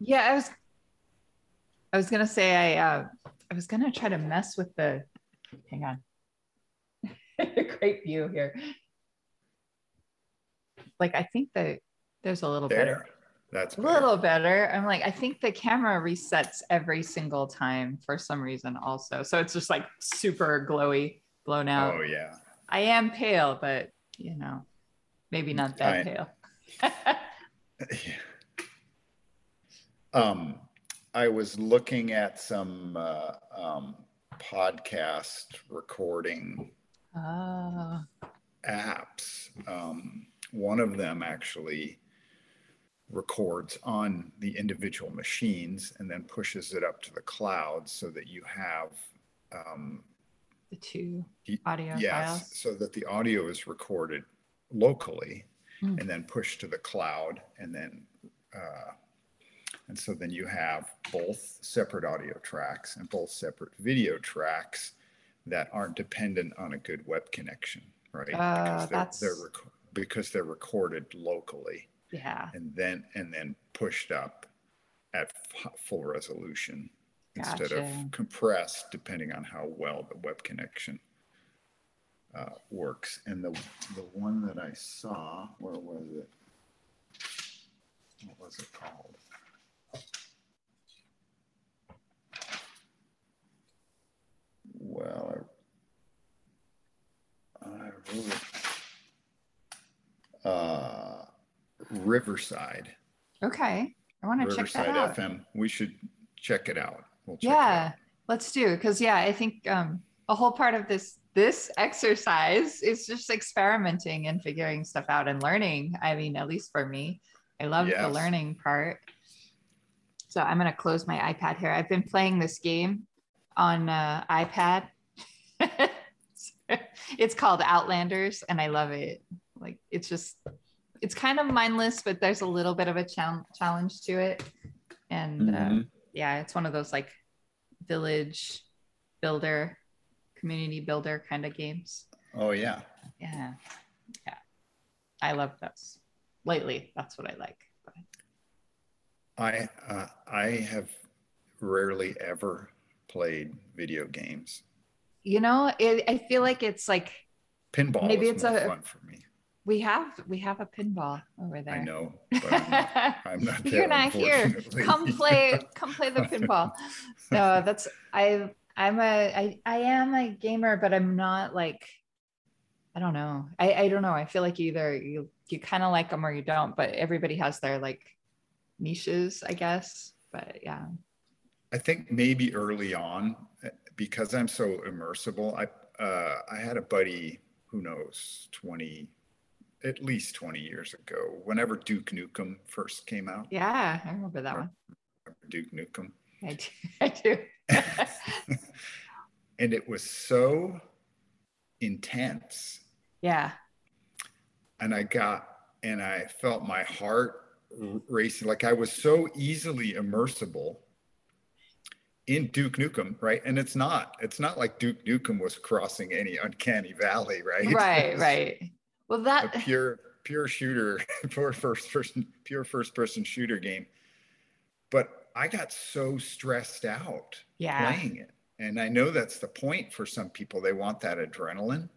Yeah, I was. I was gonna say I. Uh, I was gonna try to mess with the. Hang on. Great view here. Like I think that there's a little There. better. That's A better. little better. I'm like, I think the camera resets every single time for some reason, also. So it's just like super glowy, blown out. Oh yeah. I am pale, but you know, maybe not that I- pale. Um, I was looking at some uh, um, podcast recording oh, apps. Um, one of them actually records on the individual machines and then pushes it up to the cloud so that you have um, the two audio yes, files. so that the audio is recorded locally Hmm. and then pushed to the cloud and then uh, and so then you have both separate audio tracks and both separate video tracks that aren't dependent on a good web connection, right? Uh, because they're, that's- they're rec- because they're recorded locally. Yeah. and then and then pushed up at f- full resolution instead of compressed depending on how well the web connection uh, works. And the the one that i saw where was it? What was it called well i, I uh, Riverside. Okay. I want to check that out. FM. We should check it out. We'll check Yeah, let's do because yeah, I think um a whole part of this this exercise is just experimenting and figuring stuff out and learning. I mean, at least for me, I love the learning part. So I'm gonna close my iPad here. I've been playing this game on uh, iPad. it's called Outlanders, and I love it. Like it's just it's kind of mindless, but there's a little bit of a chal- challenge to it. And uh, Mhm. yeah, it's one of those like village builder, community builder kind of games. Oh yeah. Yeah. Yeah. I love those. Lately, that's what I like. I uh, I have rarely ever played video games. You know, it, I feel like it's like Pinball Maybe it's a- fun for me. we have we have a pinball over there. I know, but I'm not, I'm not there. You're not here. Come play, come play the pinball. No, that's I. I'm a. I. I am a gamer, but I'm not like. I don't know. I. I don't know. I feel like either you you kind of like them or you don't. But everybody has their like niches, I guess. But yeah. I think maybe early on, because I'm so immersible, I uh, I had a buddy who knows 20, at least 20 years ago, whenever Duke Nukem first came out. Yeah, I remember that one. Duke Nukem. I do. I do. and it was so intense. yeah. And I got, and I felt my heart racing. Like I was so easily immersible in Duke Nukem, right? And it's not, it's not like Duke Nukem was crossing any uncanny valley, right? Right. Right. Well, A that. pure, pure shooter, pure first person, pure first person shooter game. But I got so stressed out Yeah. playing it. And I know that's the point for some people. They want that adrenaline.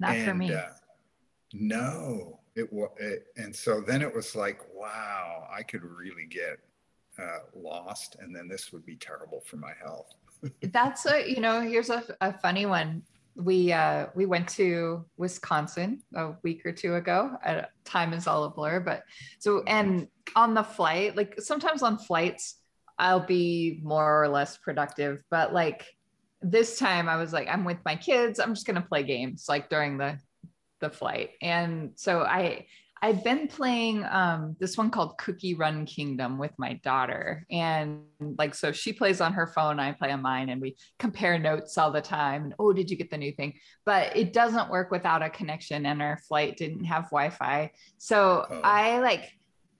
Not for me. Uh, no, it was, and so then it was like, wow, I could really get uh, lost, and then this would be terrible for my health. That's a you know here's a, a funny one. We uh we went to Wisconsin a week or two ago. Uh, time is all a blur, but so and on the flight, like sometimes on flights, I'll be more or less productive, but like this time I was like I'm with my kids. I'm just gonna play games like during the the flight, and so I I've been playing um, this one called Cookie Run Kingdom with my daughter. And like, so she plays on her phone, I play on mine, and we compare notes all the time. And oh, did you get the new thing? But it doesn't work without a connection, and our flight didn't have Wi Fi. So Oh. I like,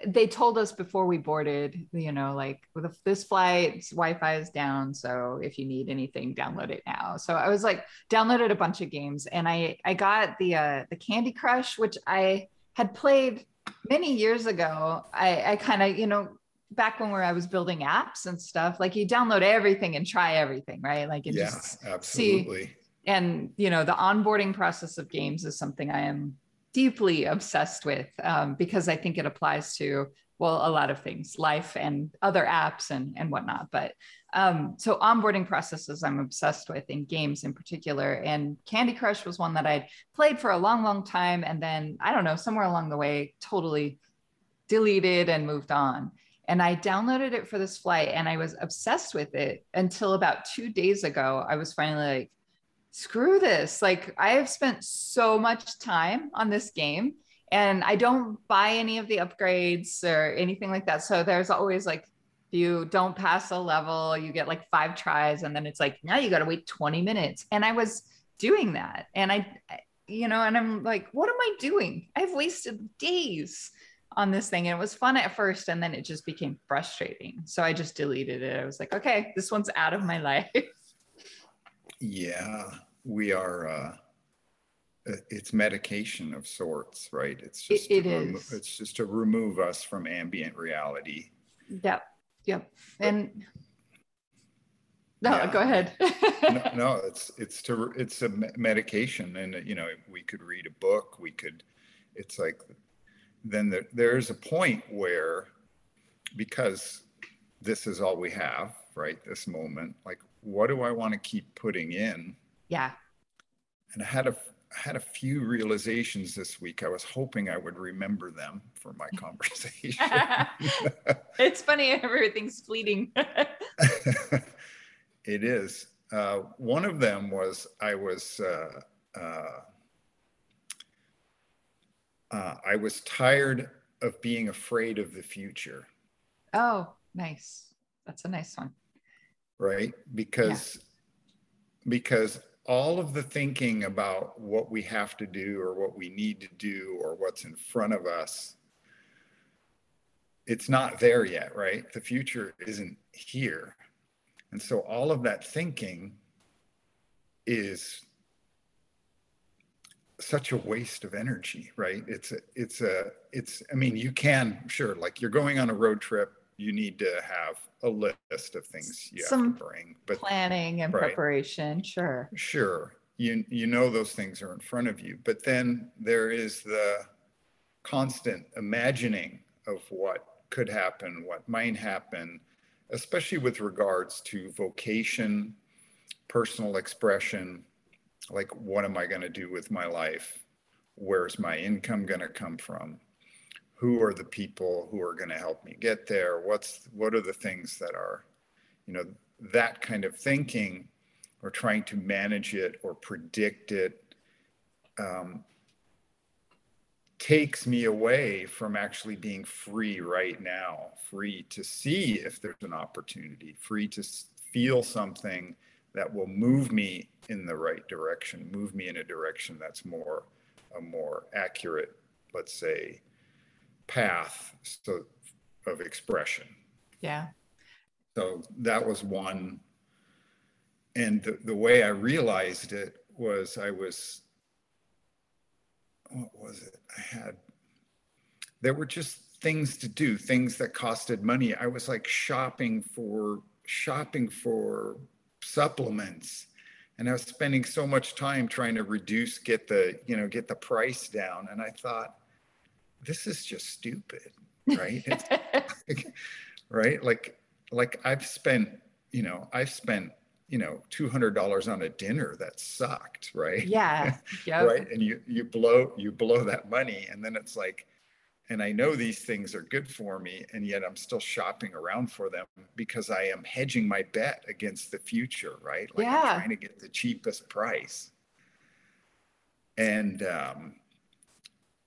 they told us before we boarded, you know, like with this flight, Wi-Fi is down. So if you need anything, download it now. So I was like, downloaded a bunch of games, and I I got the uh, the Candy Crush, which I had played many years ago. I I kind of you know back when where I was building apps and stuff, like you download everything and try everything, right? Like and yeah, just absolutely. see. And you know, the onboarding process of games is something I am deeply obsessed with um, because I think it applies to well a lot of things, life and other apps and and whatnot. But um, so onboarding processes I'm obsessed with in games in particular. And Candy Crush was one that I'd played for a long, long time, and then I don't know somewhere along the way totally deleted and moved on. And I downloaded it for this flight and I was obsessed with it until about two days ago. I was finally like, screw this. Like, I have spent so much time on this game and I don't buy any of the upgrades or anything like that. So there's always like, you don't pass a level, you get like five tries, and then it's like, now you got to wait 20 minutes. And I was doing that. And I, you know, and I'm like, what am I doing? I've wasted days on this thing. And it was fun at first, and then it just became frustrating. So I just deleted it. I was like, okay, this one's out of my life. Yeah, we are. Uh, it's medication of sorts, right? It's just it, it remo- is. It's just to remove us from ambient reality. Yep. Yep. And no, Yeah. go ahead. no, no, it's it's to it's a medication, and you know we could read a book. We could. It's like then there, there's a point where because this is all we have, right? This moment, like what do I want to keep putting in? yeah. And I had a I had a few realizations this week. I was hoping I would remember them for my conversation. it's funny, everything's fleeting. it is. Uh, one of them was I was uh, uh, uh, I was tired of being afraid of the future, oh, nice. That's a nice one. Right? Because because all of the thinking about what we have to do or what we need to do or what's in front of us it's not there yet right? The future isn't here. And so all of that thinking is such a waste of energy right? It's a it's a it's i mean you can sure like you're going on a road trip you need to have a list of things you Some have to bring but Planning and Right. preparation, sure. Sure, you you know those things are in front of you, but then there is the constant imagining of what could happen, what might happen, especially with regards to vocation, personal expression, like what am I going to do with my life? Where's my income going to come from? Who are the people who are going to help me get there? What's what are the things that are, you know, that kind of thinking or trying to manage it or predict it um, takes me away from actually being free right now, free to see if there's an opportunity, free to feel something that will move me in the right direction, move me in a direction that's more a more accurate, let's say, path so, of expression. Yeah. So that was one. And the, the way I realized it was I was, what was it? I had, there were just things to do, things that costed money. I was like shopping for, shopping for supplements. And I was spending so much time trying to reduce, get the, you know, get the price down. And I thought, this is just stupid, right? It's, right? Like, like I've spent, you know, I've spent, you know, two hundred dollars on a dinner that sucked, right? yeah. Yep. right. And you you blow you blow that money, and then it's like, and I know these things are good for me, and yet I'm still shopping around for them because I am hedging my bet against the future, right? Like Yeah. I'm trying to get the cheapest price. And um,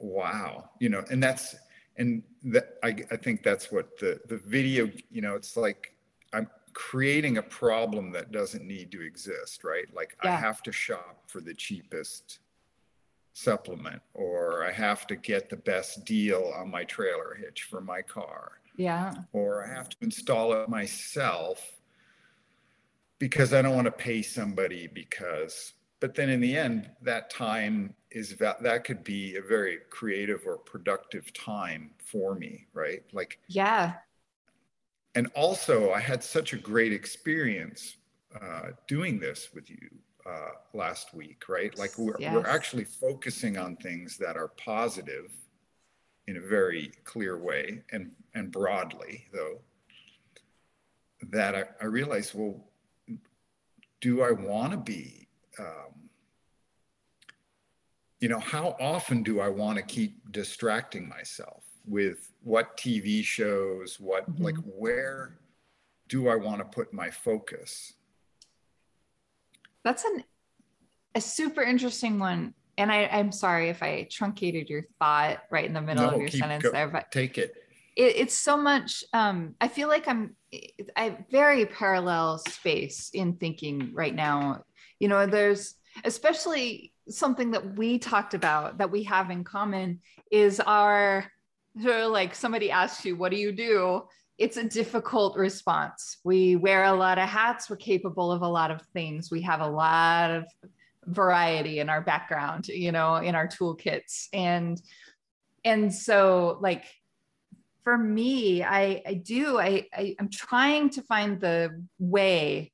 wow, you know, and that's and that I, I think that's what the the video you know it's like i'm creating a problem that doesn't need to exist right? Like i have to shop for the cheapest supplement or i have to get the best deal on my trailer hitch for my car. Yeah. or i have to install it myself because i don't want to pay somebody because but then in the end that time is that that could be a very creative or productive time for me right like Yeah. and also I had such a great experience uh, doing this with you uh, last week, right? Like we're, yes. we're actually focusing on things that are positive in a very clear way and, and broadly though, that I, I realized, well, do I want to be, um, you know, how often do I want to keep distracting myself with what TV shows, what, mm-hmm. like, where do I want to put my focus? That's an a super interesting one. And I, I'm sorry if I truncated your thought right in the middle no, of your sentence go, there, but take it. it. It's so much. Um, I feel like I'm I very parallel space in thinking right now. You know, there's especially something that we talked about that we have in common is our sort of like somebody asks you, "What do you do?" it's a difficult response. We wear a lot of hats. We're capable of a lot of things. We have a lot of variety in our background, you know, in our toolkits. And and so like for me, I I do I, I I'm trying to find the way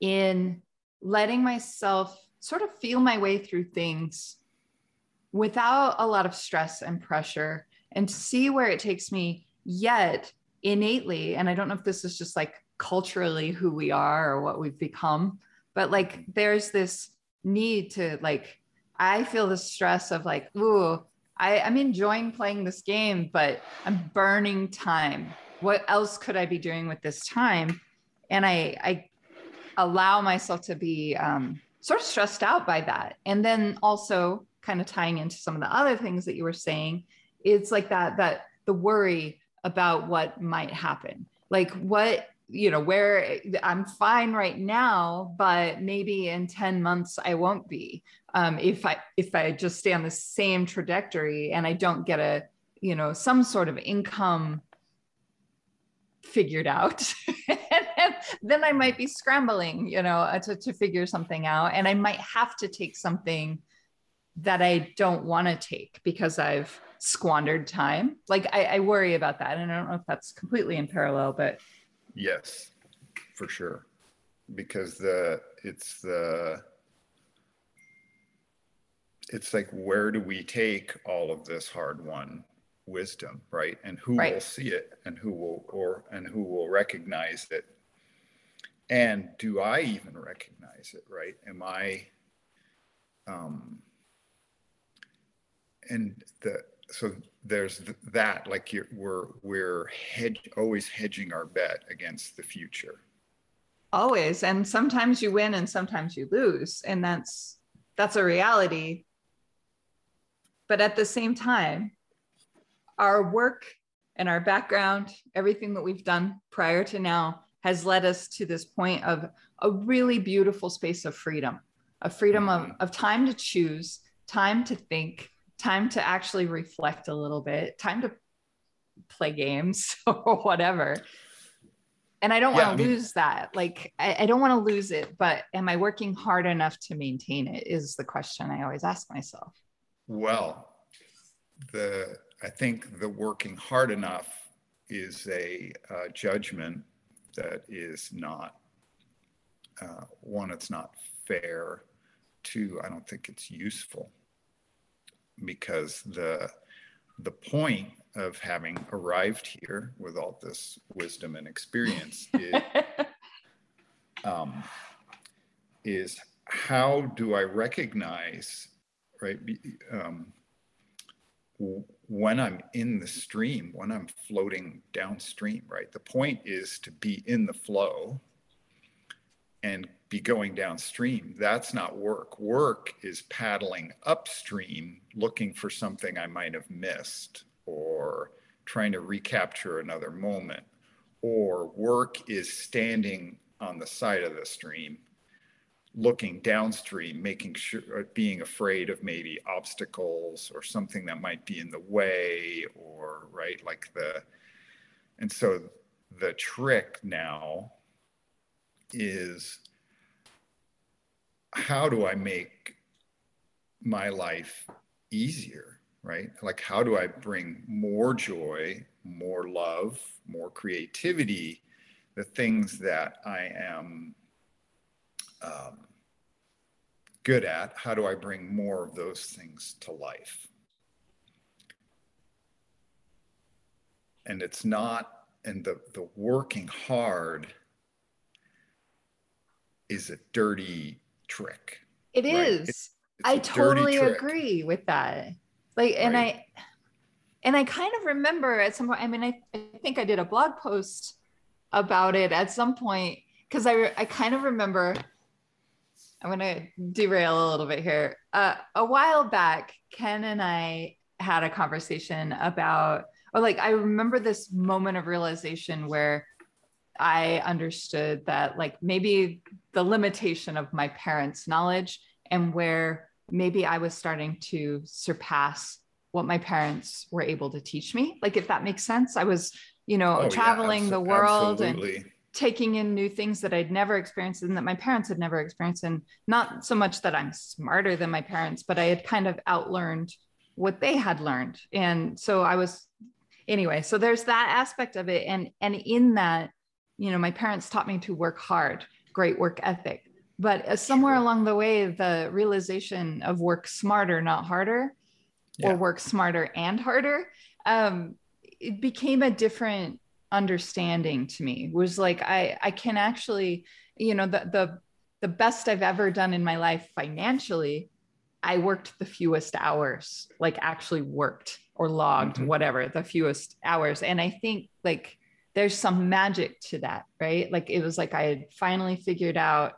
in letting myself sort of feel my way through things without a lot of stress and pressure and see where it takes me yet innately. And i don't know if this is just like culturally who we are or what we've become but like there's this need to like i feel the stress of like ooh I, i'm enjoying playing this game but i'm burning time. What else could i be doing with this time? And i i allow myself to be um, sort of stressed out by that. And then also kind of tying into some of the other things that you were saying it's like that that the worry about what might happen. Like what you know where i'm fine right now but maybe in 10 months i won't be um, if i if i just stay on the same trajectory and i don't get a you know some sort of income figured out. And then i might be scrambling you know uh, to, to figure something out. And i might have to take something that i don't want to take because i've squandered time. Like I, I worry about that. And i don't know if that's completely in parallel but Yes, for sure. Because the it's the it's like where do we take all of this hard won wisdom, right? And who right. will see it and who will or and who will recognize it? And do I even recognize it, right? Am I um and the so there's th- that like you're, we're we're hedge, always hedging our bet against the future always and sometimes you win and sometimes you lose and that's that's a reality but at the same time our work and our background everything that we've done prior to now has led us to this point of a really beautiful space of freedom a freedom mm-hmm. of, of time to choose time to think time to actually reflect a little bit, time to play games or whatever. And I don't yeah, want to I mean, lose that. Like, I, I don't want to lose it, but am I working hard enough to maintain it? Is the question I always ask myself. Well, the I think the working hard enough is a uh, judgment that is not uh, one. It's not fair. Two, I don't think it's useful because the the point of having arrived here with all this wisdom and experience is, um, is how do I recognize, right, um, when I'm in the stream, when I'm floating downstream, right? The point is to be in the flow and be going downstream. That's not work. Work is paddling upstream, looking for something I might have missed or trying to recapture another moment. Or work is standing on the side of the stream, looking downstream, making sure, being afraid of maybe obstacles or something that might be in the way, or right, like the, and so the trick now is how do I make my life easier, right? Like, how do I bring more joy, more love, more creativity the things that I am um, good at, how do I bring more of those things to life? And it's not, and the, the working hard is a dirty trick. It right? is. It's, it's I totally agree with that. Like, and right. I, and I kind of remember at some point, I mean, I, I think I did a blog post about it at some point because I, I kind of remember I'm going to derail a little bit here. Uh, a while back, Ken and I had a conversation about, or like, I remember this moment of realization where I understood that, like, maybe the limitation of my parents' knowledge and where maybe I was starting to surpass what my parents were able to teach me. Like, if that makes sense, I was, you know, oh, traveling yeah, the world absolutely. and taking in new things that I'd never experienced and that my parents had never experienced. And not so much that I'm smarter than my parents, but I had kind of outlearned what they had learned. And so I was, anyway, so there's that aspect of it. And, and in that, you know, my parents taught me to work hard, great work ethic. But uh, somewhere along the way, the realization of work smarter, not harder, yeah. or work smarter and harder, um, it became a different understanding to me was like i i can actually you know the the the best i've ever done in my life financially i worked the fewest hours like actually worked or logged mm-hmm. whatever the fewest hours. And i think like there's some magic to that right? Like it was like i had finally figured out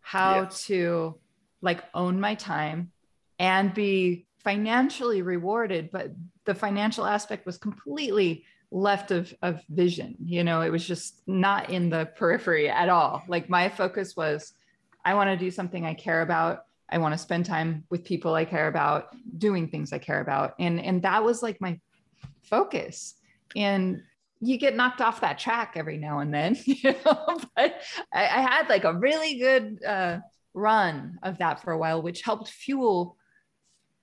how to like own my time and be financially rewarded but the financial aspect was completely left of, of vision. You know, it was just not in the periphery at all. Like my focus was, I want to do something I care about. I want to spend time with people I care about, doing things I care about. And, and that was like my focus. And you get knocked off that track every now and then, you know, but I, I had like a really good uh, run of that for a while, which helped fuel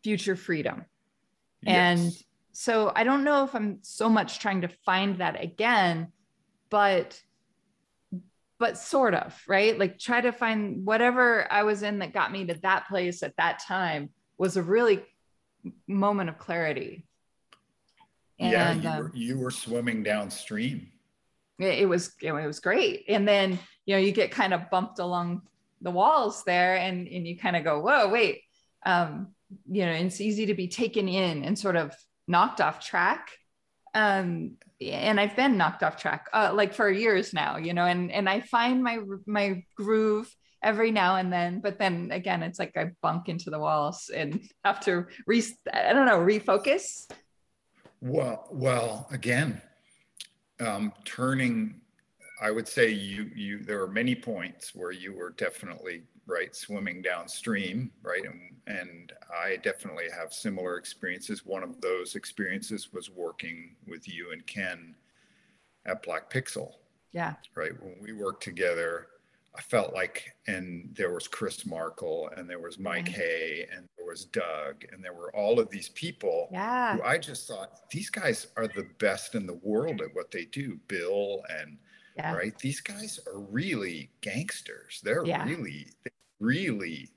future freedom. Yes. And so I don't know if I'm so much trying to find that again, but but sort of, right? Like try to find whatever I was in that got me to that place at that time was a really moment of clarity. And, yeah, you, were, you were swimming downstream. It, it was it was great, and then you know you get kind of bumped along the walls there, and and you kind of go, whoa, wait, um, you know, it's easy to be taken in and sort of knocked off track. Um and i've been knocked off track uh, like for years now you know and and i find my my groove every now and then but then again it's like i bunk into the walls and have to re i don't know refocus. Well well again um turning i would say you you there are many points where you were definitely right swimming downstream right and and I definitely have similar experiences. One of those experiences was working with you and Ken at Black Pixel. Yeah. Right. When we worked together, I felt like, and there was Chris Markle, and there was Mike. Hay, and there was Doug, and there were all of these people yeah. who I just thought these guys are the best in the world at what they do. Bill and yeah. right, these guys are really gangsters. They're yeah. really, they really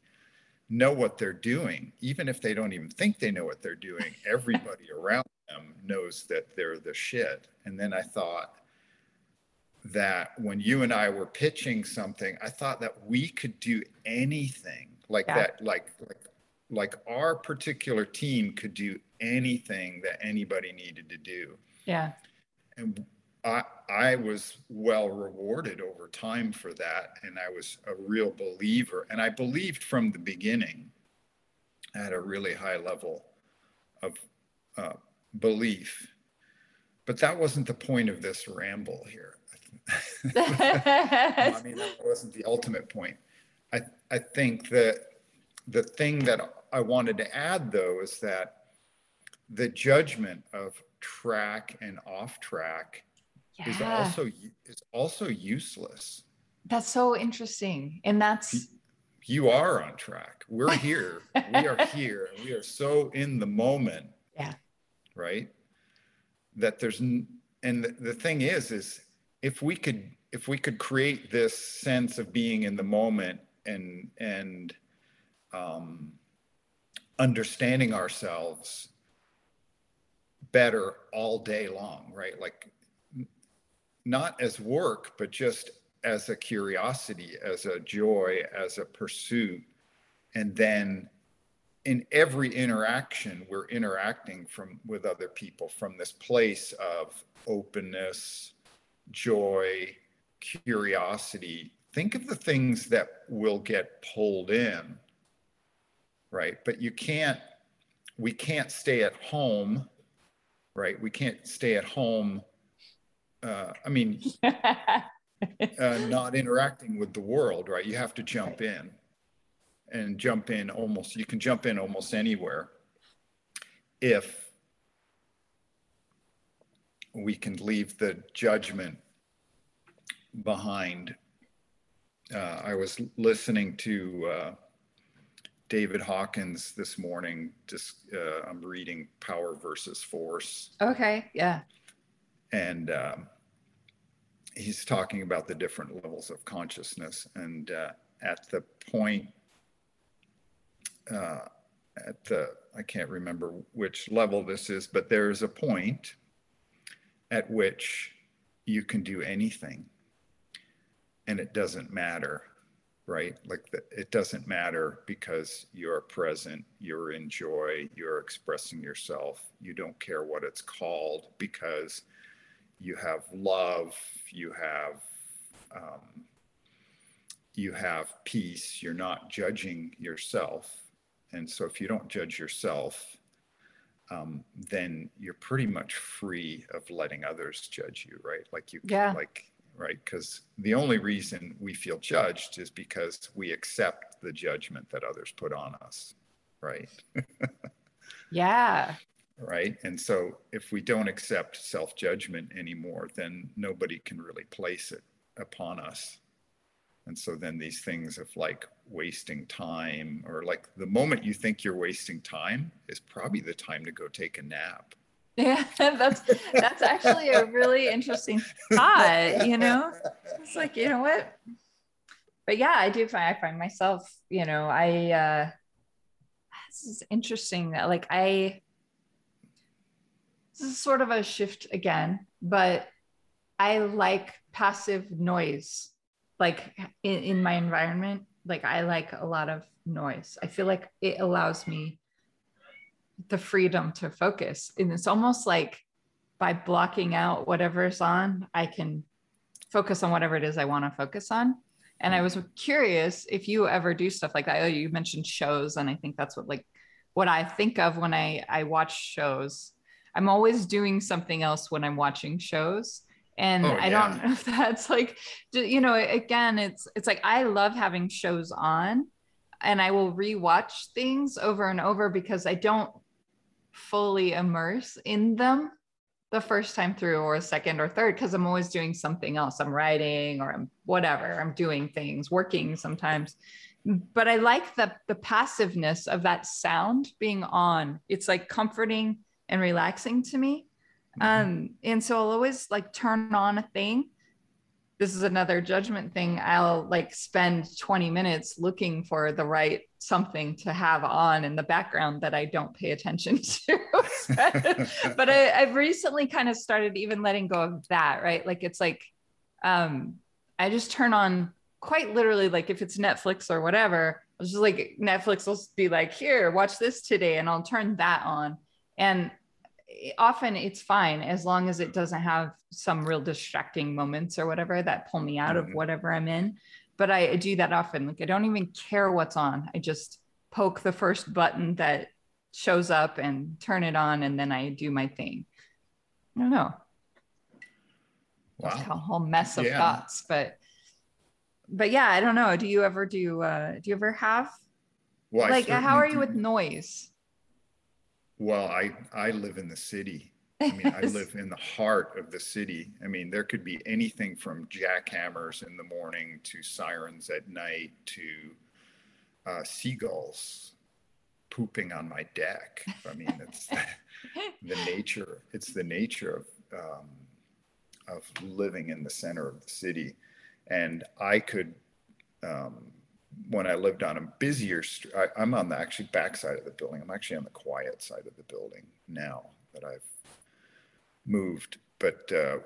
know what they're doing, even if they don't even think they know what they're doing. Everybody around them knows that they're the shit. And then I thought that when you and I were pitching something, I thought that we could do anything like yeah. that, like like like our particular team could do anything that anybody needed to do. Yeah. And I, I was well rewarded over time for that. And I was a real believer. And I believed from the beginning at a really high level of uh, belief. But that wasn't the point of this ramble here. I mean, that wasn't the ultimate point. I, I think that the thing that I wanted to add, though, is that the judgment of track and off track yeah. is also is also useless. That's so interesting. And that's you are on track. We're here. we are here. We are so in the moment. Yeah. Right? That there's and the, the thing is is if we could if we could create this sense of being in the moment and and um, understanding ourselves better all day long, right? Like not as work, but just as a curiosity, as a joy, as a pursuit. And then in every interaction, we're interacting from with other people from this place of openness, joy, curiosity. Think of the things that will get pulled in, right? But you can't, we can't stay at home, right? We can't stay at home. Uh, I mean, uh, not interacting with the world, right? You have to jump in and jump in almost, you can jump in almost anywhere if we can leave the judgment behind. Uh, I was listening to uh, David Hawkins this morning. Just uh, I'm reading Power versus Force. Okay, yeah. And um, he's talking about the different levels of consciousness. And uh, at the point, uh, at the, I can't remember which level this is, but there is a point at which you can do anything and it doesn't matter right like the, it doesn't matter because you're present you're in joy you're expressing yourself you don't care what it's called because you have love, you have um, you have peace. You're not judging yourself, and so if you don't judge yourself, um, then you're pretty much free of letting others judge you, right? Like you, yeah. like right, because the only reason we feel judged is because we accept the judgment that others put on us, right? yeah, right? And so if we don't accept self judgment anymore, then nobody can really place it upon us. And so then these things of like wasting time or like the moment you think you're wasting time is probably the time to go take a nap. Yeah, that's that's actually a really interesting thought, you know. It's like, you know what? But yeah, I do find I find myself, you know, I uh this is interesting that like I is sort of a shift again, but I like passive noise. Like in, in my environment, like I like a lot of noise. I feel like it allows me the freedom to focus. And it's almost like by blocking out whatever's on, I can focus on whatever it is I want to focus on. And I was curious if you ever do stuff like that. You mentioned shows, and I think that's what like what I think of when I I watch shows I'm always doing something else when I'm watching shows. And oh, I don't know if that's like, you know, again, it's it's like I love having shows on, and I will rewatch things over and over because I don't fully immerse in them the first time through or a second or third because I'm always doing something else. I'm writing or I'm whatever. I'm doing things, working sometimes. But I like the the passiveness of that sound being on. It's like comforting and relaxing to me. Mm-hmm. Um, and so I'll always like turn on a thing. This is another judgment thing. I'll like spend 20 minutes looking for the right something to have on in the background that I don't pay attention to. but I, have recently kind of started even letting go of that, right? Like it's like um, I just turn on quite literally, like if it's Netflix or whatever, I was just like Netflix will be like, here, watch this today, and I'll turn that on. And often it's fine as long as it doesn't have some real distracting moments or whatever that pull me out mm-hmm. of whatever I'm in. But I, I do that often. Like I don't even care what's on. I just poke the first button that shows up and turn it on, and then I do my thing. I don't know. Wow. a whole mess of yeah. thoughts, but but yeah, I don't know. Do you ever do? uh Do you ever have? Well, like, how are you with noise? Well, I I live in the city. I mean, I live in the heart of the city. I mean, there could be anything from jackhammers in the morning to sirens at night to uh, seagulls pooping on my deck. I mean, it's the nature. It's the nature of um, of living in the center of the city. And I could, um, when I lived on a busier, street, I'm on the actually backside of the building. I'm actually on the quiet side of the building now that I've moved. But uh,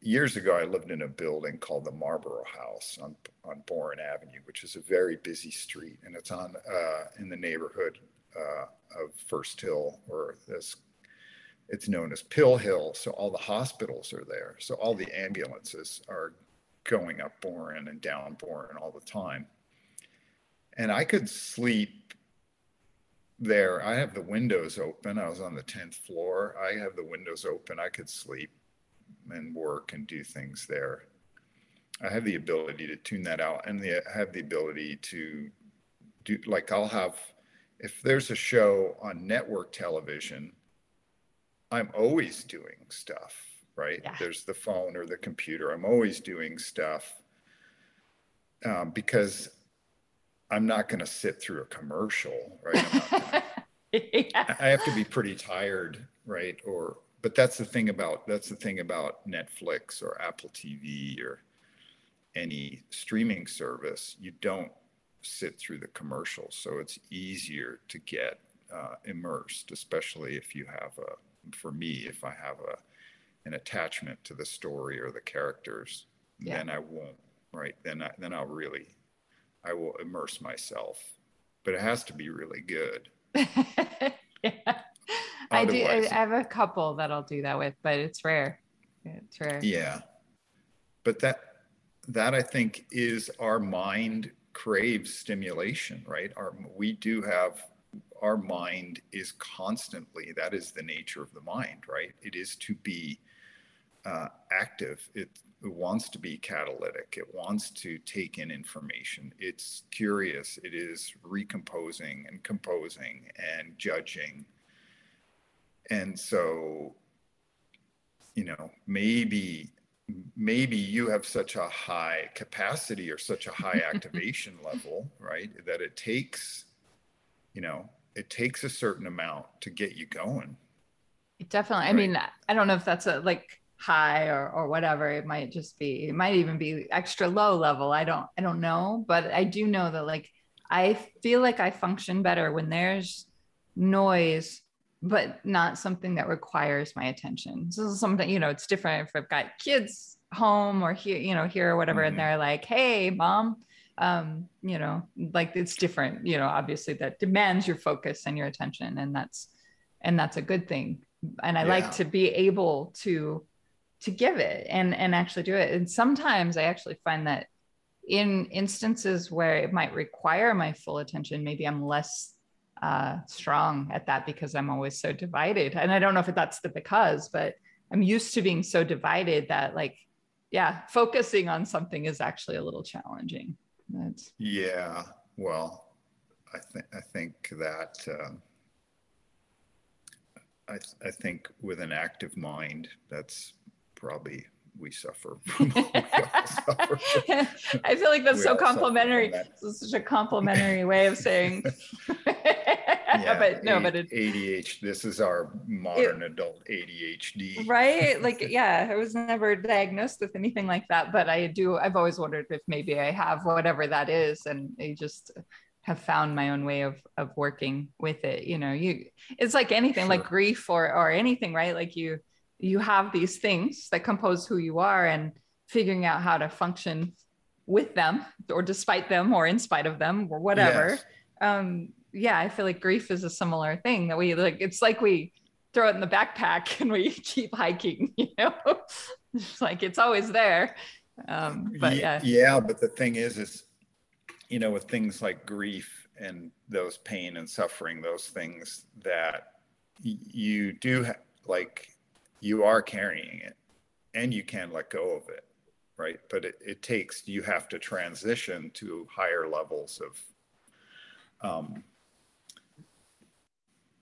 years ago, I lived in a building called the Marlborough House on on Boren Avenue, which is a very busy street, and it's on uh, in the neighborhood uh, of First Hill, or this. It's known as Pill Hill, so all the hospitals are there. So all the ambulances are going up Boren and down Boren all the time. And I could sleep there. I have the windows open. I was on the 10th floor. I have the windows open. I could sleep and work and do things there. I have the ability to tune that out and the, I have the ability to do like I'll have if there's a show on network television, I'm always doing stuff, right? Yeah. There's the phone or the computer. I'm always doing stuff um, because I'm not going to sit through a commercial, right? Gonna, yeah. I have to be pretty tired, right? Or but that's the thing about that's the thing about Netflix or Apple TV or any streaming service. You don't sit through the commercials, so it's easier to get uh, immersed, especially if you have a. For me, if I have a an attachment to the story or the characters, yeah. then I won't. Right? Then I, then I'll really, I will immerse myself. But it has to be really good. yeah. I do. I have a couple that I'll do that with, but it's rare. It's rare. Yeah, but that that I think is our mind craves stimulation, right? Our we do have our mind is constantly that is the nature of the mind, right? It is to be uh, active. It, it wants to be catalytic. It wants to take in information. It's curious. It is recomposing and composing and judging and so you know maybe maybe you have such a high capacity or such a high activation level right that it takes you know it takes a certain amount to get you going definitely right? i mean i don't know if that's a like high or, or whatever it might just be it might even be extra low level i don't i don't know but i do know that like i feel like i function better when there's noise but not something that requires my attention. So something, you know, it's different if I've got kids home or here, you know, here or whatever, mm-hmm. and they're like, hey, mom, um, you know, like it's different, you know, obviously that demands your focus and your attention. And that's and that's a good thing. And I yeah. like to be able to to give it and and actually do it. And sometimes I actually find that in instances where it might require my full attention, maybe I'm less uh, strong at that because I'm always so divided. And I don't know if that's the because, but I'm used to being so divided that like, yeah, focusing on something is actually a little challenging. That's yeah. Well, I think I think that um, I I think with an active mind, that's probably we suffer. we suffer. I feel like that's we so complimentary. That. This is such a complimentary way of saying. yeah, but no, but it, ADHD. This is our modern it, adult ADHD. Right? Like, yeah, I was never diagnosed with anything like that, but I do. I've always wondered if maybe I have whatever that is, and I just have found my own way of of working with it. You know, you it's like anything, sure. like grief or or anything, right? Like you you have these things that compose who you are and figuring out how to function with them or despite them or in spite of them or whatever. Yes. um yeah i feel like grief is a similar thing that we like it's like we throw it in the backpack and we keep hiking you know? It's like it's always there. Um but yeah. yeah but the thing is is you know with things like grief and those pain and suffering those things that you do ha- like you are carrying it and you can let go of it right but it, it takes you have to transition to higher levels of um,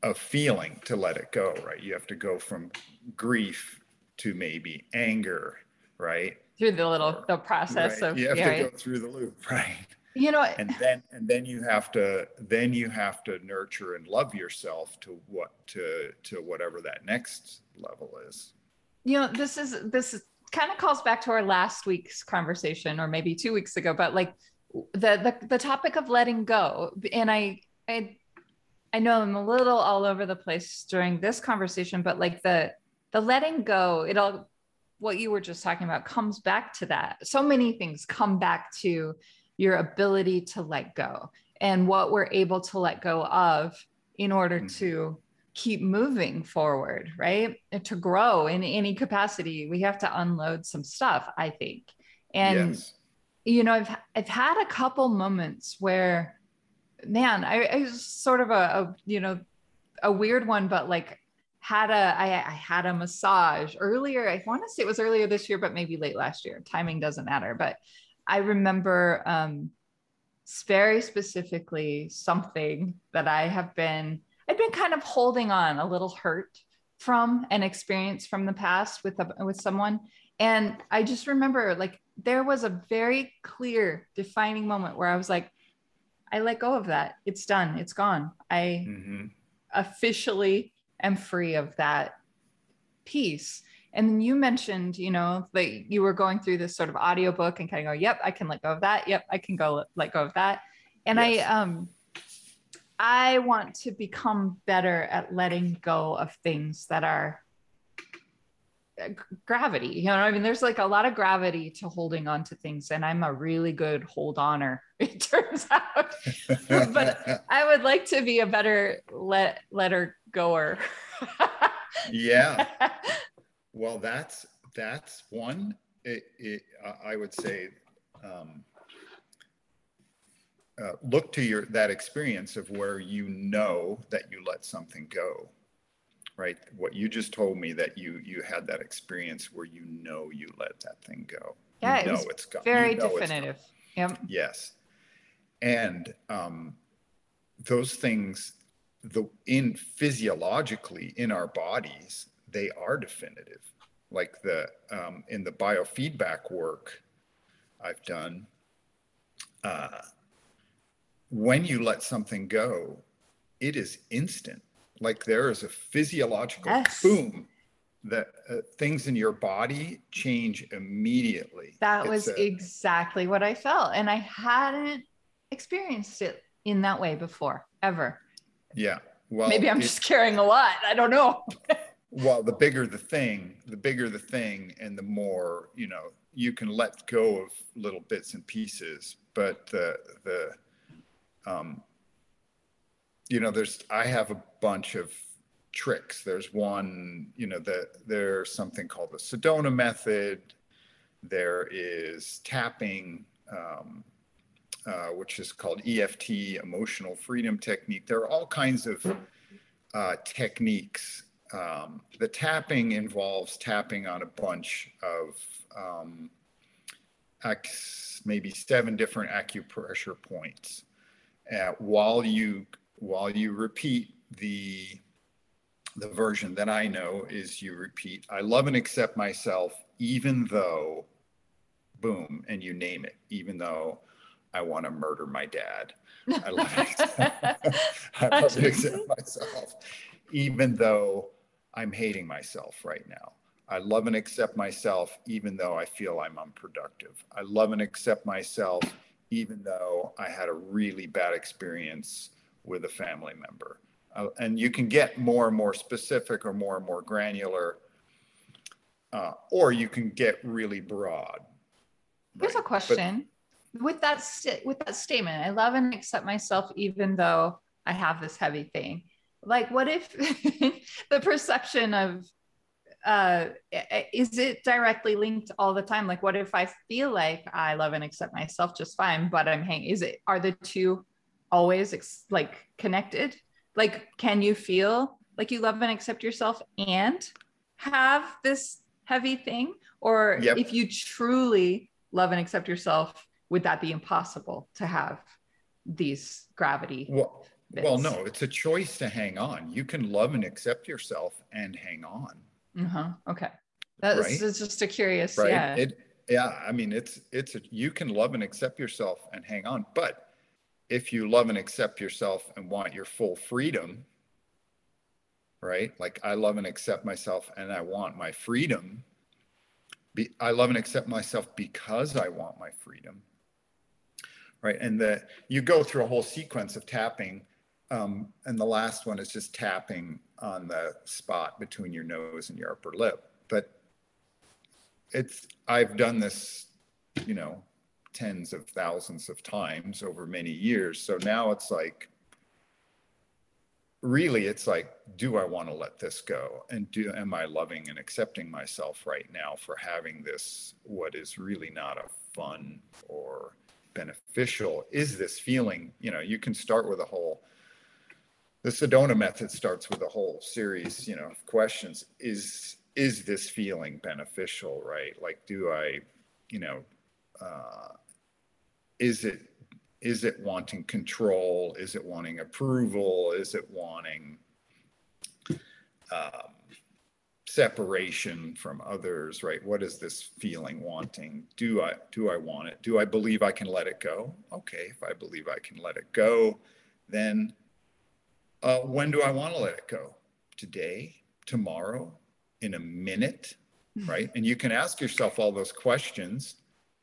of feeling to let it go right you have to go from grief to maybe anger right through the little or, the process right? of you have yeah, to right. go through the loop right you know and then and then you have to then you have to nurture and love yourself to what to to whatever that next level is. You know this is this is kind of calls back to our last week's conversation or maybe two weeks ago but like the the, the topic of letting go and i i i know i'm a little all over the place during this conversation but like the the letting go it all what you were just talking about comes back to that. So many things come back to your ability to let go and what we're able to let go of in order mm-hmm. to keep moving forward, right? And to grow in any capacity, we have to unload some stuff, I think. And yes. you know, I've I've had a couple moments where, man, I, I was sort of a, a you know a weird one, but like had a I, I had a massage earlier. I want to say it was earlier this year, but maybe late last year. Timing doesn't matter. But I remember um, very specifically something that I have been, I've been kind of holding on a little hurt from an experience from the past with a, with someone and I just remember like there was a very clear defining moment where I was like I let go of that. It's done. It's gone. I mm-hmm. officially am free of that piece. And then you mentioned, you know, that you were going through this sort of audiobook and kind of go, yep, I can let go of that. Yep, I can go let go of that. And yes. I um I want to become better at letting go of things that are uh, gravity. You know, I mean, there's like a lot of gravity to holding on to things, and I'm a really good hold oner, it turns out. but I would like to be a better let letter goer. yeah. Well, that's that's one. It, it, I would say um, uh, look to your that experience of where you know that you let something go right? What you just told me that you you had that experience where you know you let that thing go. Yeah you know it it's gone very you know definitive. Yep. Yes. And um those things the in physiologically in our bodies they are definitive like the um, in the biofeedback work i've done uh, when you let something go, it is instant. Like there is a physiological yes. boom that uh, things in your body change immediately. That it's was a, exactly what I felt. And I hadn't experienced it in that way before, ever. Yeah. Well, maybe I'm just carrying a lot. I don't know. well, the bigger the thing, the bigger the thing, and the more, you know, you can let go of little bits and pieces. But the, the, um, you know, there's, I have a bunch of tricks. There's one, you know, that there's something called the Sedona method. There is tapping, um, uh, which is called EFT, emotional freedom technique. There are all kinds of uh, techniques. Um, the tapping involves tapping on a bunch of um, maybe seven different acupressure points uh, while you while you repeat the the version that I know is you repeat, I love and accept myself, even though, boom, and you name it, even though I want to murder my dad. I love I love and accept myself, even though I'm hating myself right now. I love and accept myself, even though I feel I'm unproductive. I love and accept myself, even though I had a really bad experience with a family member. Uh, and you can get more and more specific or more and more granular, uh, or you can get really broad. Here's right? a question. But, with that st- with that statement, I love and accept myself even though I have this heavy thing. Like, what if the perception of uh, is it directly linked all the time? Like, what if I feel like I love and accept myself just fine, but I'm hanging? Is it are the two always ex- like connected? Like, can you feel like you love and accept yourself and have this heavy thing? Or yep. if you truly love and accept yourself, would that be impossible to have these gravity? Well, well, no, it's a choice to hang on. You can love and accept yourself and hang on. Uh-huh. Okay. That's right? just a curious. Right. Yeah. It, yeah. I mean, it's, it's, a, you can love and accept yourself and hang on. But if you love and accept yourself and want your full freedom, right? Like I love and accept myself and I want my freedom, be, I love and accept myself because I want my freedom. Right. And that you go through a whole sequence of tapping. Um, and the last one is just tapping on the spot between your nose and your upper lip. But it's, I've done this, you know, tens of thousands of times over many years. So now it's like, really it's like do i want to let this go and do am i loving and accepting myself right now for having this what is really not a fun or beneficial is this feeling you know you can start with a whole the sedona method starts with a whole series you know of questions is is this feeling beneficial right like do i you know uh, is it is it wanting control? Is it wanting approval? Is it wanting um, separation from others? Right? What is this feeling wanting? Do I do I want it? Do I believe I can let it go? Okay, if I believe I can let it go, then uh, when do I want to let it go? Today, tomorrow, in a minute, hmm. right? And you can ask yourself all those questions.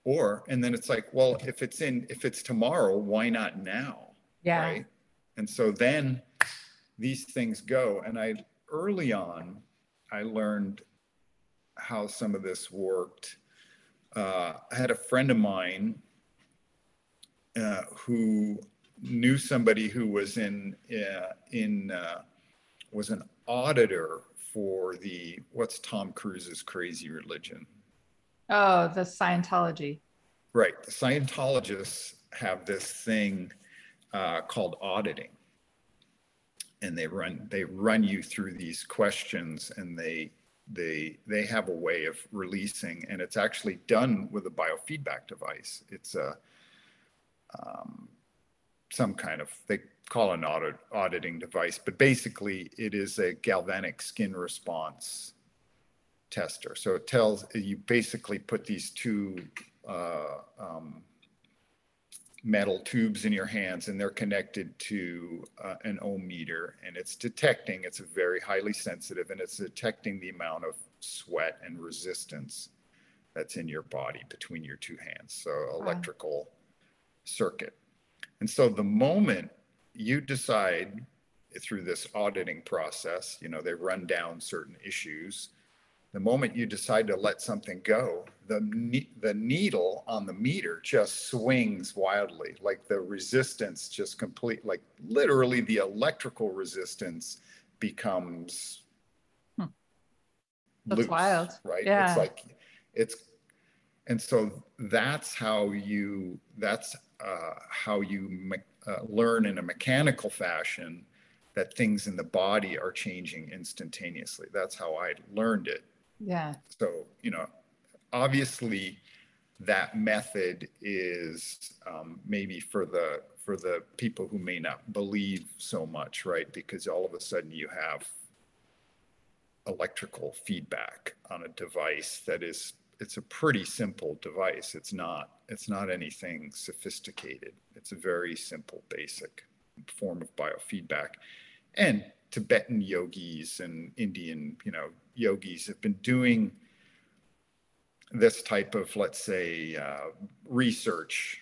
Or and then it's like well if it's in if it's tomorrow why not now? Yeah. Right? And so then these things go. And i early on i learned how some of this worked. Uh, i had a friend of mine uh, who knew somebody who was in uh, in uh, was an auditor for the what's tom cruise's crazy religion Oh, the Scientology. Right. The Scientologists have this thing uh, called auditing. And they run they run you through these questions and they they they have a way of releasing and it's actually done with a biofeedback device. It's a um, some kind of they call an audit, auditing device, but basically it is a galvanic skin response tester. So it tells you basically put these two uh, um, metal tubes in your hands and they're connected to uh, an ohm meter and it's detecting, it's very highly sensitive and it's detecting the amount of sweat and resistance that's in your body between your two hands. So electrical wow. circuit. And so the moment you decide through this auditing process, you know, they run down certain issues the moment you decide to let something go, the the needle on the meter just swings wildly. Like the resistance just complete, like literally the electrical resistance becomes. Hmm. That's loose, wild, right? Yeah. It's like it's, and so that's how you that's uh, how you me- uh, learn in a mechanical fashion that things in the body are changing instantaneously. That's how I learned it yeah. So, you know, obviously that method is um, maybe for the for the people who may not believe so much, right? Because all of a sudden you have electrical feedback on a device that is it's a pretty simple device. It's not it's not anything sophisticated. It's a very simple basic form of biofeedback. And Tibetan yogis and Indian, you know, yogis have been doing this type of, let's say, uh, research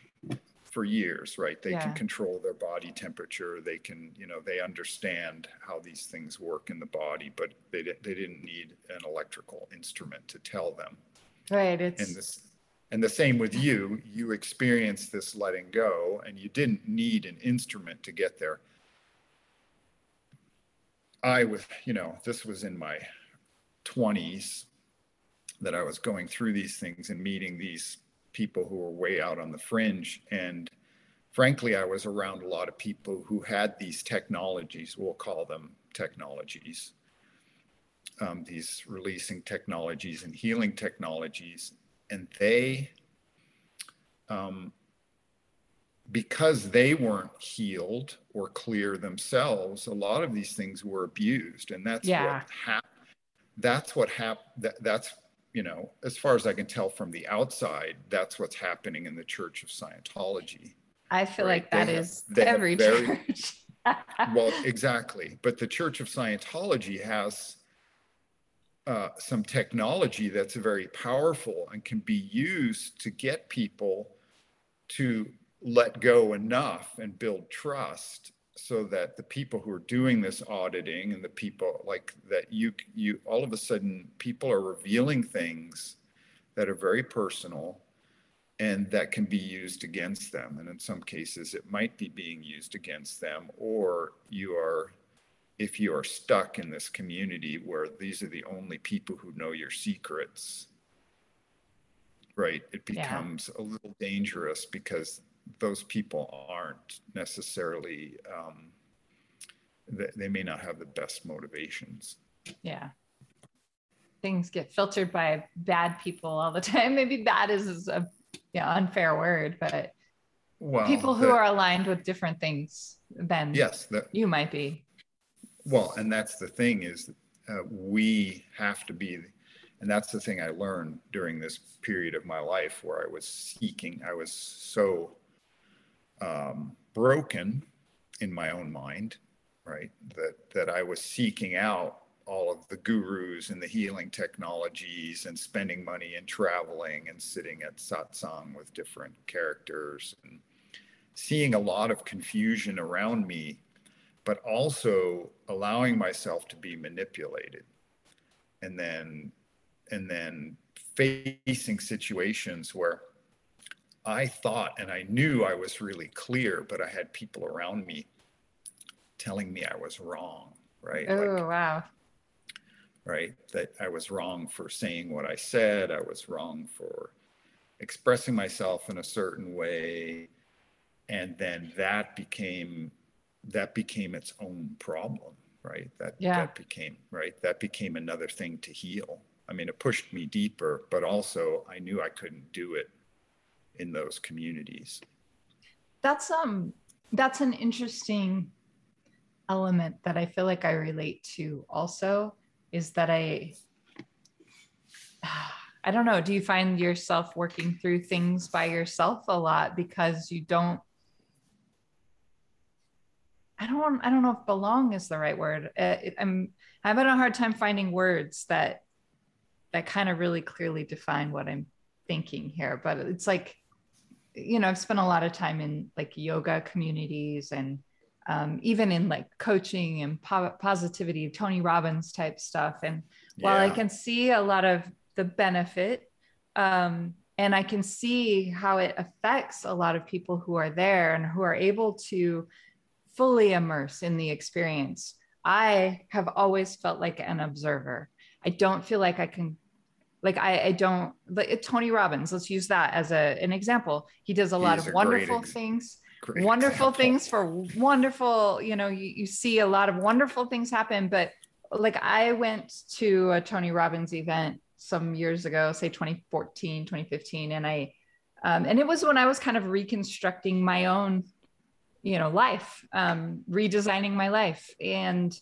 for years, right? They yeah. can control their body temperature. They can, you know, they understand how these things work in the body, but they, they didn't need an electrical instrument to tell them. Right. It's... And this, and the same with you, you experienced this letting go and you didn't need an instrument to get there. I was, you know, this was in my 20s that I was going through these things and meeting these people who were way out on the fringe. And frankly, I was around a lot of people who had these technologies, we'll call them technologies, um, these releasing technologies and healing technologies. And they, um, because they weren't healed or clear themselves, a lot of these things were abused. And that's yeah. what happened that's what happened. That, that's, you know, as far as I can tell from the outside, that's what's happening in the Church of Scientology. I feel right? like that they is have, every very, church. well, exactly. But the Church of Scientology has uh, some technology that's very powerful and can be used to get people to let go enough and build trust so that the people who are doing this auditing and the people like that you you all of a sudden people are revealing things that are very personal and that can be used against them. And in some cases it might be being used against them or you are if you are stuck in this community where these are the only people who know your secrets right it becomes yeah. a little dangerous because those people aren't necessarily um, they, they may not have the best motivations. Yeah. Things get filtered by bad people all the time. Maybe bad is, is a yeah unfair word but well, people who are aligned with different things than yes that, you might be well and that's the thing is uh, we have to be and that's the thing i learned during this period of my life where i was seeking i was so um, broken in my own mind, right? That that I was seeking out all of the gurus and the healing technologies and spending money and traveling and sitting at satsang with different characters and seeing a lot of confusion around me, but also allowing myself to be manipulated. And then and then facing situations where I thought and I knew I was really clear, but I had people around me telling me I was wrong, right? Oh, like, wow. Right. That I was wrong for saying what I said. I was wrong for expressing myself in a certain way. And then that became that became its own problem, right? That yeah. that became right. That became another thing to heal. I mean, it pushed me deeper, but also I knew I couldn't do it in those communities. That's um that's an interesting element that I feel like I relate to also is that I I don't know, do you find yourself working through things by yourself a lot because you don't I don't I don't know if belong is the right word. Uh, I'm having a hard time finding words that that kind of really clearly define what I'm thinking here, but it's like you know, I've spent a lot of time in like yoga communities and um, even in like coaching and po- positivity, Tony Robbins type stuff. And while yeah. I can see a lot of the benefit, um, and I can see how it affects a lot of people who are there and who are able to fully immerse in the experience. I have always felt like an observer. I don't feel like I can like I, I don't like Tony Robbins. Let's use that as a, an example. He does a lot of wonderful ex- things, wonderful example. things for wonderful, you know, you, you see a lot of wonderful things happen. But like I went to a Tony Robbins event some years ago, say 2014, 2015. And I, um, and it was when I was kind of reconstructing my own, you know, life, um, redesigning my life. And,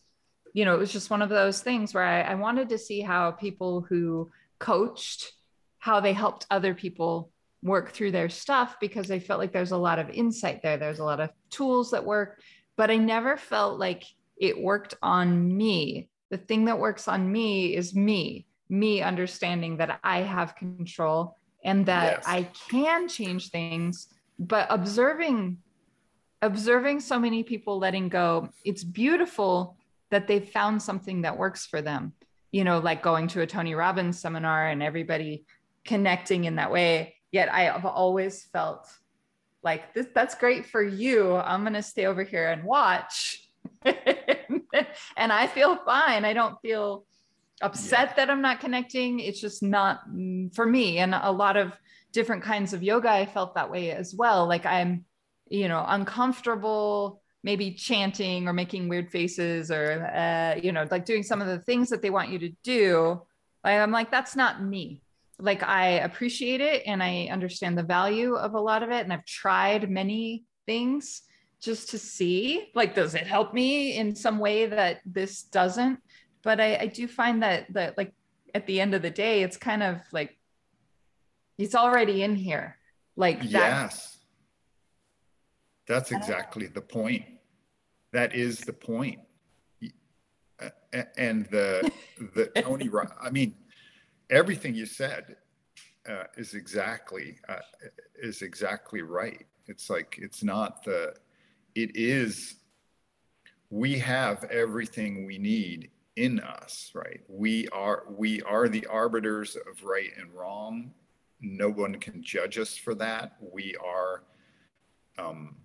you know, it was just one of those things where I, I wanted to see how people who coached how they helped other people work through their stuff because I felt like there's a lot of insight there. There's a lot of tools that work, but I never felt like it worked on me. The thing that works on me is me, me understanding that I have control and that yes. I can change things, but observing observing so many people letting go, it's beautiful that they've found something that works for them you know, like going to a Tony Robbins seminar and everybody connecting in that way. Yet I have always felt like this that's great for you. I'm going to stay over here and watch. and I feel fine. I don't feel upset yeah. that I'm not connecting. It's just not mm, for me. And a lot of different kinds of yoga, I felt that way as well. Like I'm, you know, uncomfortable maybe chanting or making weird faces or uh, you know like doing some of the things that they want you to do. I'm like that's not me. Like i appreciate it and i understand the value of a lot of it and i've tried many things just to see like does it help me in some way that this doesn't? But i, I do find that that like at the end of the day it's kind of like it's already in here. Like that, yes that's exactly the point. That is the point. and the the Tony. I mean, everything you said uh, is exactly uh, is exactly right. It's like it's not the. It is. We have everything we need in us, right? We are we are the arbiters of right and wrong. No one can judge us for that. We are, um,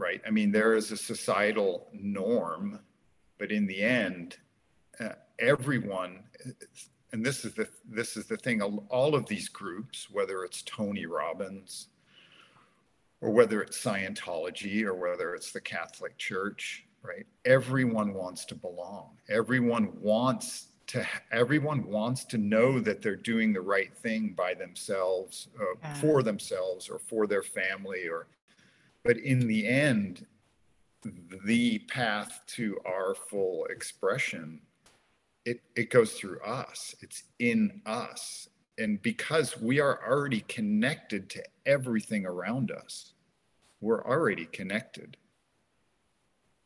right? I mean, there is a societal norm, but in the end, uh, everyone and this is the this is the thing all of these groups whether it's tony robbins or whether it's scientology or whether it's the catholic church right everyone wants to belong everyone wants to everyone wants to know that they're doing the right thing by themselves uh, yeah. for themselves or for their family or but in the end the path to our full expression it it goes through us. It's in us. And because we are already connected to everything around us we're already connected.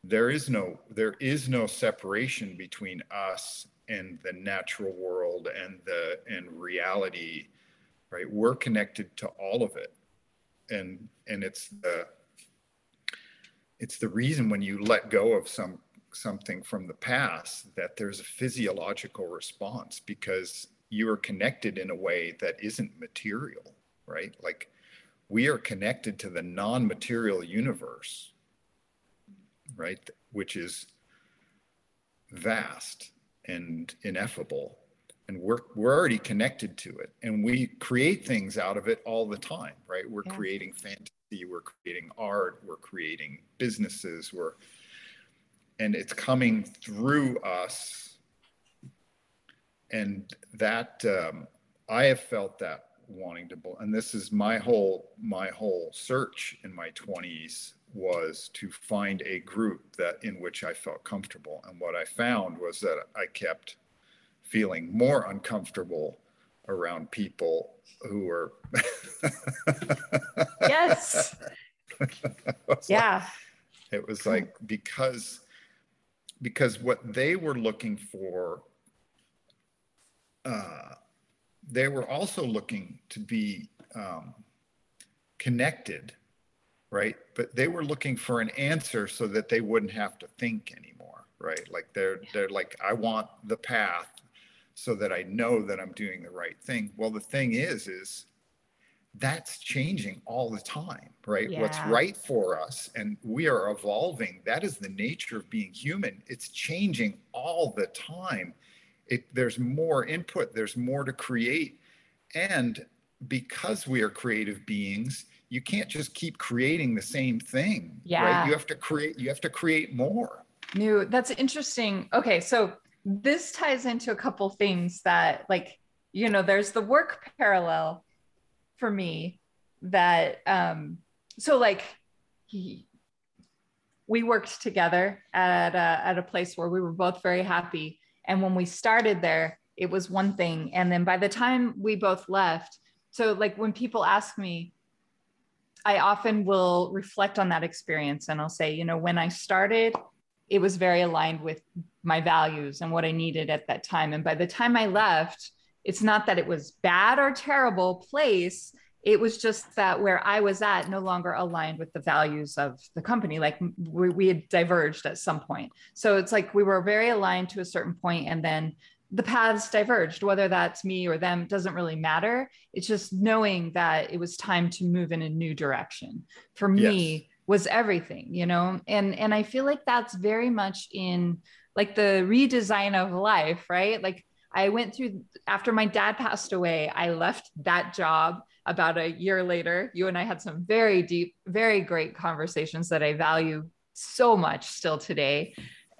There is no there is no separation between us and the natural world and the and reality right? We're connected to all of it. And and it's the it's the reason when you let go of some something from the past that there's a physiological response because you are connected in a way that isn't material, right? Like we are connected to the non material universe, right? Which is vast and ineffable. And we're, we're already connected to it. And we create things out of it all the time, right? We're yeah. creating fantasy, we're creating art, we're creating businesses, we're and it's coming through us. And that um, I have felt that wanting to, and this is my whole my whole search in my 20s was to find a group that in which I felt comfortable. And what I found was that I kept feeling more uncomfortable around people who were yes yeah like, it was like because because what they were looking for, uh, they were also looking to be um, connected, right? But they were looking for an answer so that they wouldn't have to think anymore, right? Like they're they're like, I want the path so that I know that I'm doing the right thing. Well, the thing is, is that's changing all the time, right? Yeah. What's right for us, and we are evolving. That is the nature of being human. It's changing all the time. It, there's more input, there's more to create. And because we are creative beings, you can't just keep creating the same thing. Yeah. Right? You have to create, you have to create more. New. That's interesting. Okay. So this ties into a couple things that like, you know, there's the work parallel for me that um so like he, we worked together at a, at a place where we were both very happy. And when we started there it was one thing. And then by the time we both left so like when people ask me i often will reflect on that experience and i'll say you know when i started it was very aligned with my values and what i needed at that time. And by the time i left it's not that it was bad or terrible place. It was just that where i was at no longer aligned with the values of the company. Like we, we had diverged at some point. So it's like we were very aligned to a certain point and then the paths diverged. Whether that's me or them doesn't really matter. It's just knowing that it was time to move in a new direction. For me yes. Was everything you know and and i feel like that's very much in like the redesign of life right like I went through after my dad passed away, I left that job about a year later. You and I had some very deep, very great conversations that I value so much still today.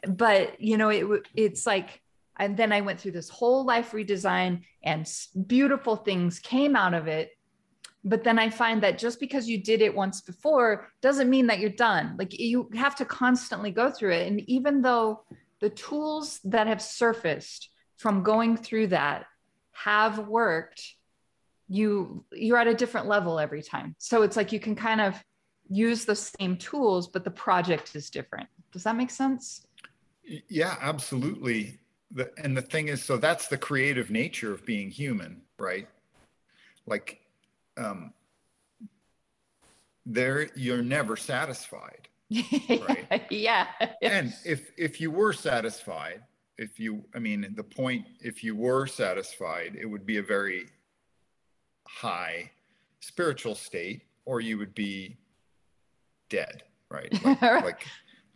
But, you know, it it's like and then I went through this whole life redesign and beautiful things came out of it. But then I find that just because you did it once before doesn't mean that you're done. Like you have to constantly go through it. And even though the tools that have surfaced from going through that have worked you you're at a different level every time so it's like you can kind of use the same tools but the project is different does that make sense Yeah, absolutely. The, and the thing is, so that's the creative nature of being human, right? Like, um, there you're never satisfied, right? yeah. And if if you were satisfied, if you, I mean, the point, if you were satisfied, it would be a very high spiritual state, or you would be dead, right? Like,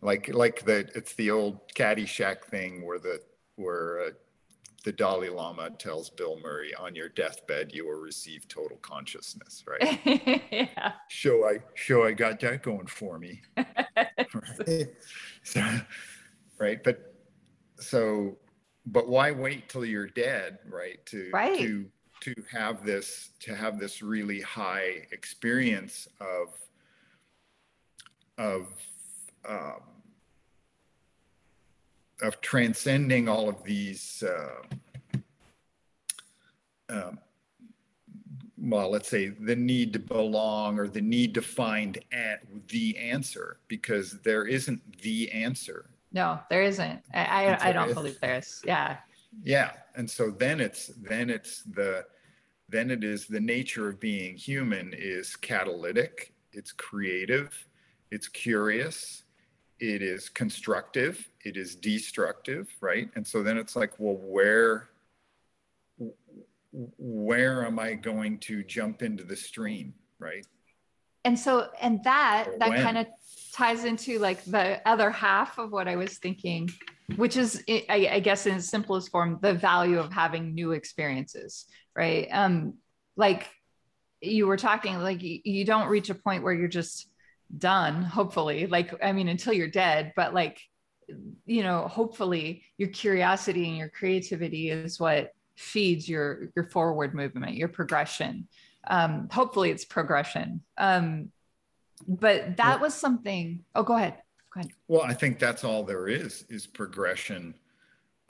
like, like, like the it's the old Caddyshack thing where the where uh, the Dalai Lama tells Bill Murray, on your deathbed, you will receive total consciousness, right? yeah. Show I show I got that going for me. right? So, right. But so, but why wait till you're dead, right? To right. to to have this to have this really high experience of of um, of transcending all of these uh, um, well let's say the need to belong or the need to find at the answer because there isn't the answer. No there isn't. I i, I don't believe there's yeah. Yeah. And so then it's then it's the then it is the nature of being human is catalytic. It's creative. It's curious it is constructive it is destructive right? And so then it's like well where where am i going to jump into the stream right? And so and that or that kind of ties into like the other half of what i was thinking which is I, I guess in its simplest form the value of having new experiences right? Um like you were talking like you, you don't reach a point where you're just done hopefully like i mean until you're dead but like you know hopefully your curiosity and your creativity is what feeds your your forward movement your progression. Um hopefully it's progression. Um but that well, was something oh go ahead go ahead. Well i think that's all there is is progression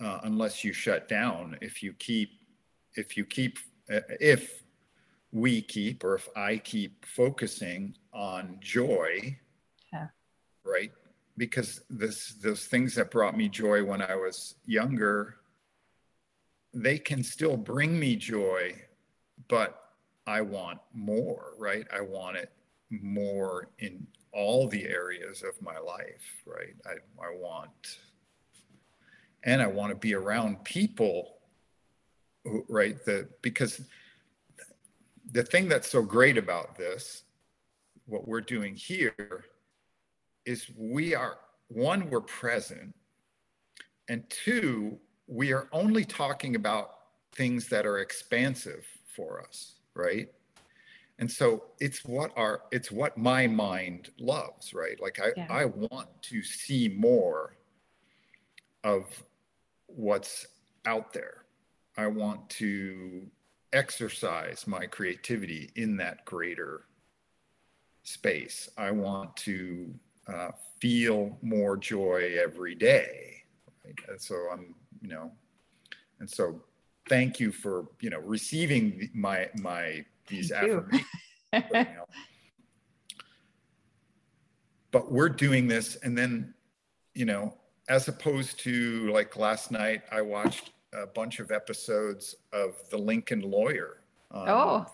uh, unless you shut down if you keep if you keep uh, if we keep or if I keep focusing on joy, yeah. right? Because this those things that brought me joy when I was younger, they can still bring me joy, but I want more, right? I want it more in all the areas of my life, right? I, I want, and I want to be around people, who, right? The because the thing that's so great about this, what we're doing here, is we are one, we're present, and two, we are only talking about things that are expansive for us, right? And so it's what our it's what my mind loves, right? Like I, yeah. I want to see more of what's out there. I want to exercise my creativity in that greater space. I want to uh, feel more joy every day. Right? And so I'm, you know, and so thank you for, you know, receiving my, my, these thank affirmations. but, you know, but we're doing this and then, you know, as opposed to like last night, I watched a bunch of episodes of The Lincoln Lawyer. On, oh.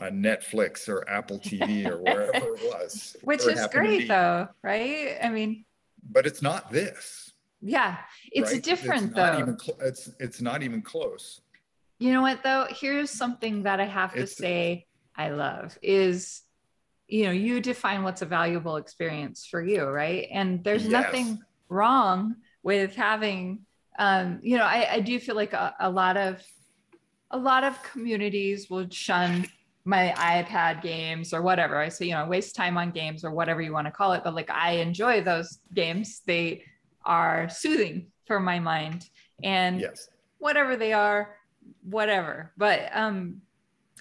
On Netflix or Apple TV or wherever it was. Which is great, though, right? I mean, but it's not this. Yeah, it's right? different it's though. Even cl- it's it's not even close. You know what though? Here's something that I have to it's, say I love is you know, you define what's a valuable experience for you, right? And there's yes. nothing wrong with having um, you know, I, I do feel like a, a lot of a lot of communities will shun my iPad games or whatever. I say, you know, waste time on games or whatever you want to call it. But like I enjoy those games. They are soothing for my mind. And yes. whatever they are, whatever. But um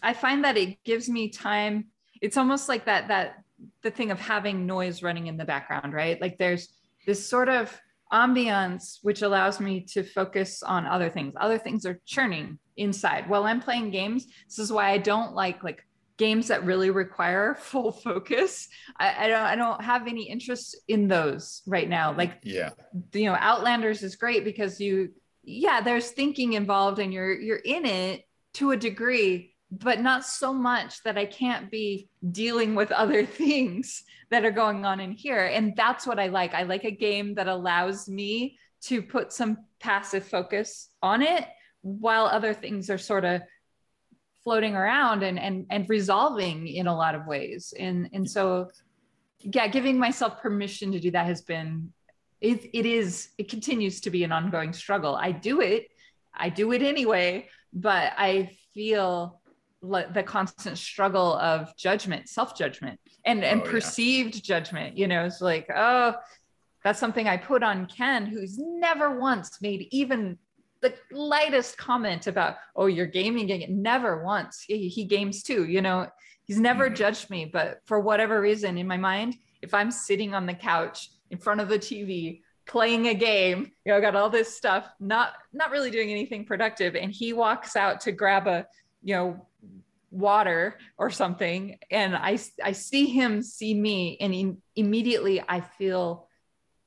I find that it gives me time. It's almost like that that the thing of having noise running in the background, right? Like there's this sort of ambiance, which allows me to focus on other things. Other things are churning inside while I'm playing games. This is why I don't like like games that really require full focus I, I, don't i don't have any interest in those right now like yeah you know outlanders is great because you yeah there's thinking involved and you're you're in it to a degree but not so much that i can't be dealing with other things that are going on in here. And that's what i like. I like a game that allows me to put some passive focus on it while other things are sort of floating around and and and resolving in a lot of ways. And and so yeah giving myself permission to do that has been it, it is it continues to be an ongoing struggle. I do it. I do it anyway but i feel the constant struggle of judgment self-judgment and and oh, perceived yeah. judgment you know it's like oh that's something i put on ken who's never once made even the lightest comment about, oh, you're gaming again. Never once. He, he games too, you know, he's never mm-hmm. judged me. But for whatever reason in my mind, if I'm sitting on the couch in front of the TV playing a game, you know, I got all this stuff, not not really doing anything productive, and he walks out to grab a, you know, water or something, and I I see him see me, and in, immediately I feel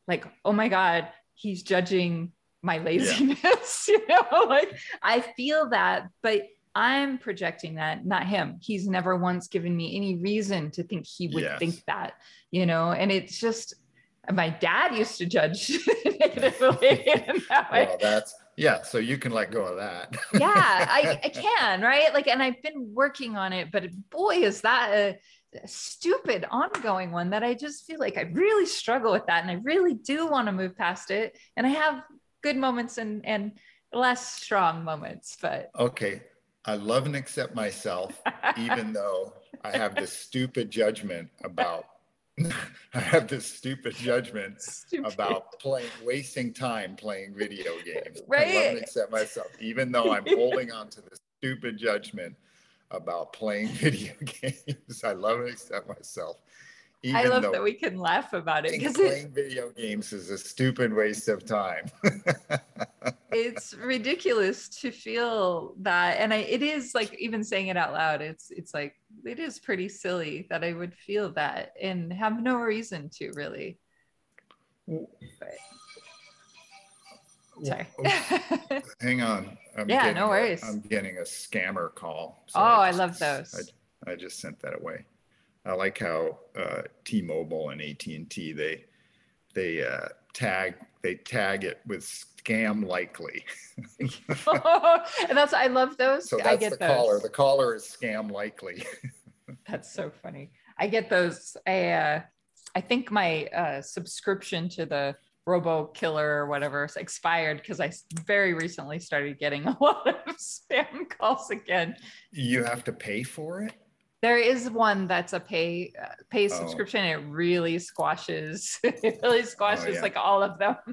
like, oh my God, he's judging my laziness yeah. you know like i feel that but i'm projecting that not him he's never once given me any reason to think he would yes. think that you know and it's just my dad used to judge negatively in that way. well that's yeah so you can let go of that. Yeah I, I can right? Like and i've been working on it but boy is that a, a stupid ongoing one that i just feel like i really struggle with that and i really do want to move past it and i have good moments and and less strong moments but okay i love and accept myself even though i have this stupid judgment about I have this stupid judgment stupid. about playing, wasting time playing video games. Right. I love and accept myself, even though I'm holding on to this stupid judgment about playing video games. I love and accept myself. Even I love that we can laugh about it because playing it, video games is a stupid waste of time. It's ridiculous to feel that, and I, it is like even saying it out loud. It's it's like it is pretty silly that I would feel that and have no reason to really. But, sorry. Hang on. I'm yeah, no worries. i'm getting a scammer call. So oh, I, just, I love those. I, I just sent that away. I like how uh, T-Mobile and AT&T they they uh, tag they tag it with scam likely. and that's I love those. So that's I get the those. caller. The caller is scam likely. that's so funny. I get those. I uh, I think my uh, subscription to the Robo Killer or whatever expired because I very recently started getting a lot of spam calls again. You have to pay for it. There is one that's a pay uh, pay oh. subscription. It really squashes. it really squashes oh, yeah. like all of them.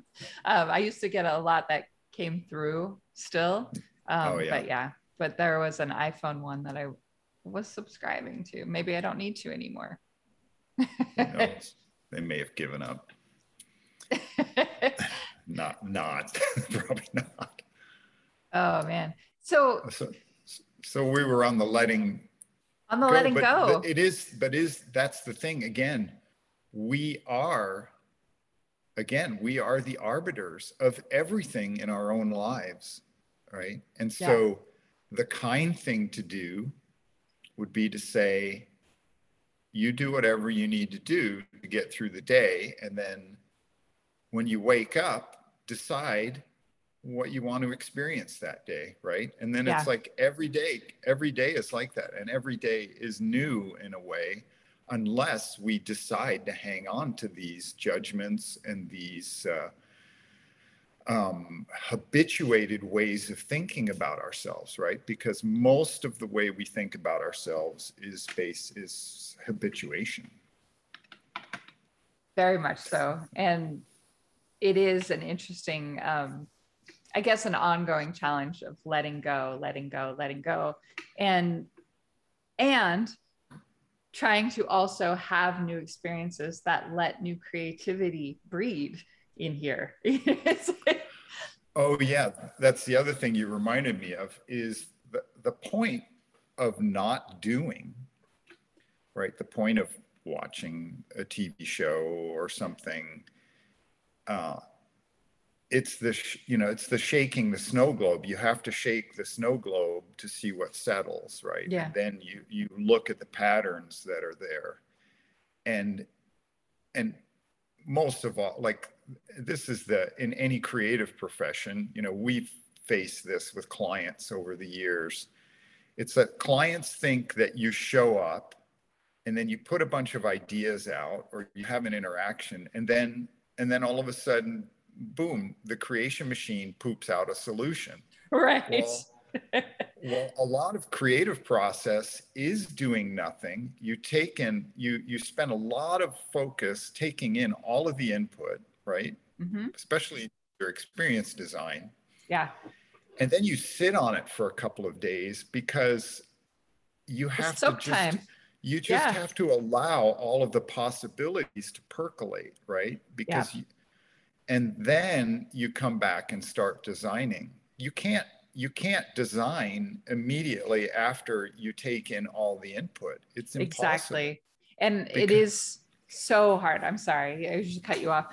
Um, I used to get a lot that came through still. Um, oh, yeah. But yeah, but there was an iPhone one that I was subscribing to. Maybe I don't need to anymore. they may have given up. not, not, probably not. Oh man. So, so, so we were on the letting on the go, letting but, go. But it is, but is that's the thing again. We are, again, we are the arbiters of everything in our own lives, right? And so, yeah. the kind thing to do would be to say, you do whatever you need to do to get through the day, and then when you wake up, decide what you want to experience that day right? And then yeah. it's like every day every day is like that. And every day is new in a way unless we decide to hang on to these judgments and these uh, um, habituated ways of thinking about ourselves right? Because most of the way we think about ourselves is based is habituation. Very much so. And it is an interesting um, I guess an ongoing challenge of letting go, letting go, letting go. And and trying to also have new experiences that let new creativity breed in here. oh yeah, that's the other thing you reminded me of is the, the point of not doing right? The point of watching a TV show or something. Uh, it's the sh- you know it's the shaking the snow globe. You have to shake the snow globe to see what settles right? Yeah. And then you you look at the patterns that are there. And and most of all like this is the in any creative profession you know we've faced this with clients over the years. It's that clients think that you show up and then you put a bunch of ideas out or you have an interaction and then and then all of a sudden boom, the creation machine poops out a solution. Right. Well, well, a lot of creative process is doing nothing. You take in, you you spend a lot of focus taking in all of the input, right? Mm-hmm. Especially your experience design. Yeah. And then you sit on it for a couple of days because you have to just time. you just yeah. have to allow all of the possibilities to percolate, right? Because yeah. you, and then you come back and start designing. You can't you can't design immediately after you take in all the input. It's impossible. exactly and it is so hard. I'm sorry i just cut you off.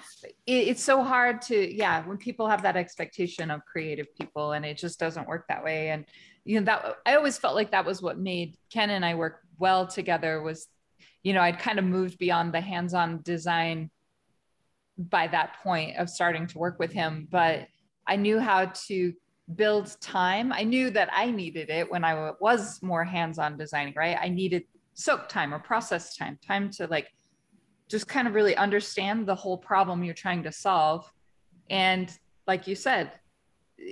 It's so hard to yeah when people have that expectation of creative people and it just doesn't work that way. And you know that i always felt like that was what made ken and i work well together was you know i'd kind of moved beyond the hands-on design by that point of starting to work with him, but I knew how to build time. I knew that I needed it when I was more hands on designing, right? I needed soak time or process time, time to like just kind of really understand the whole problem you're trying to solve. And like you said,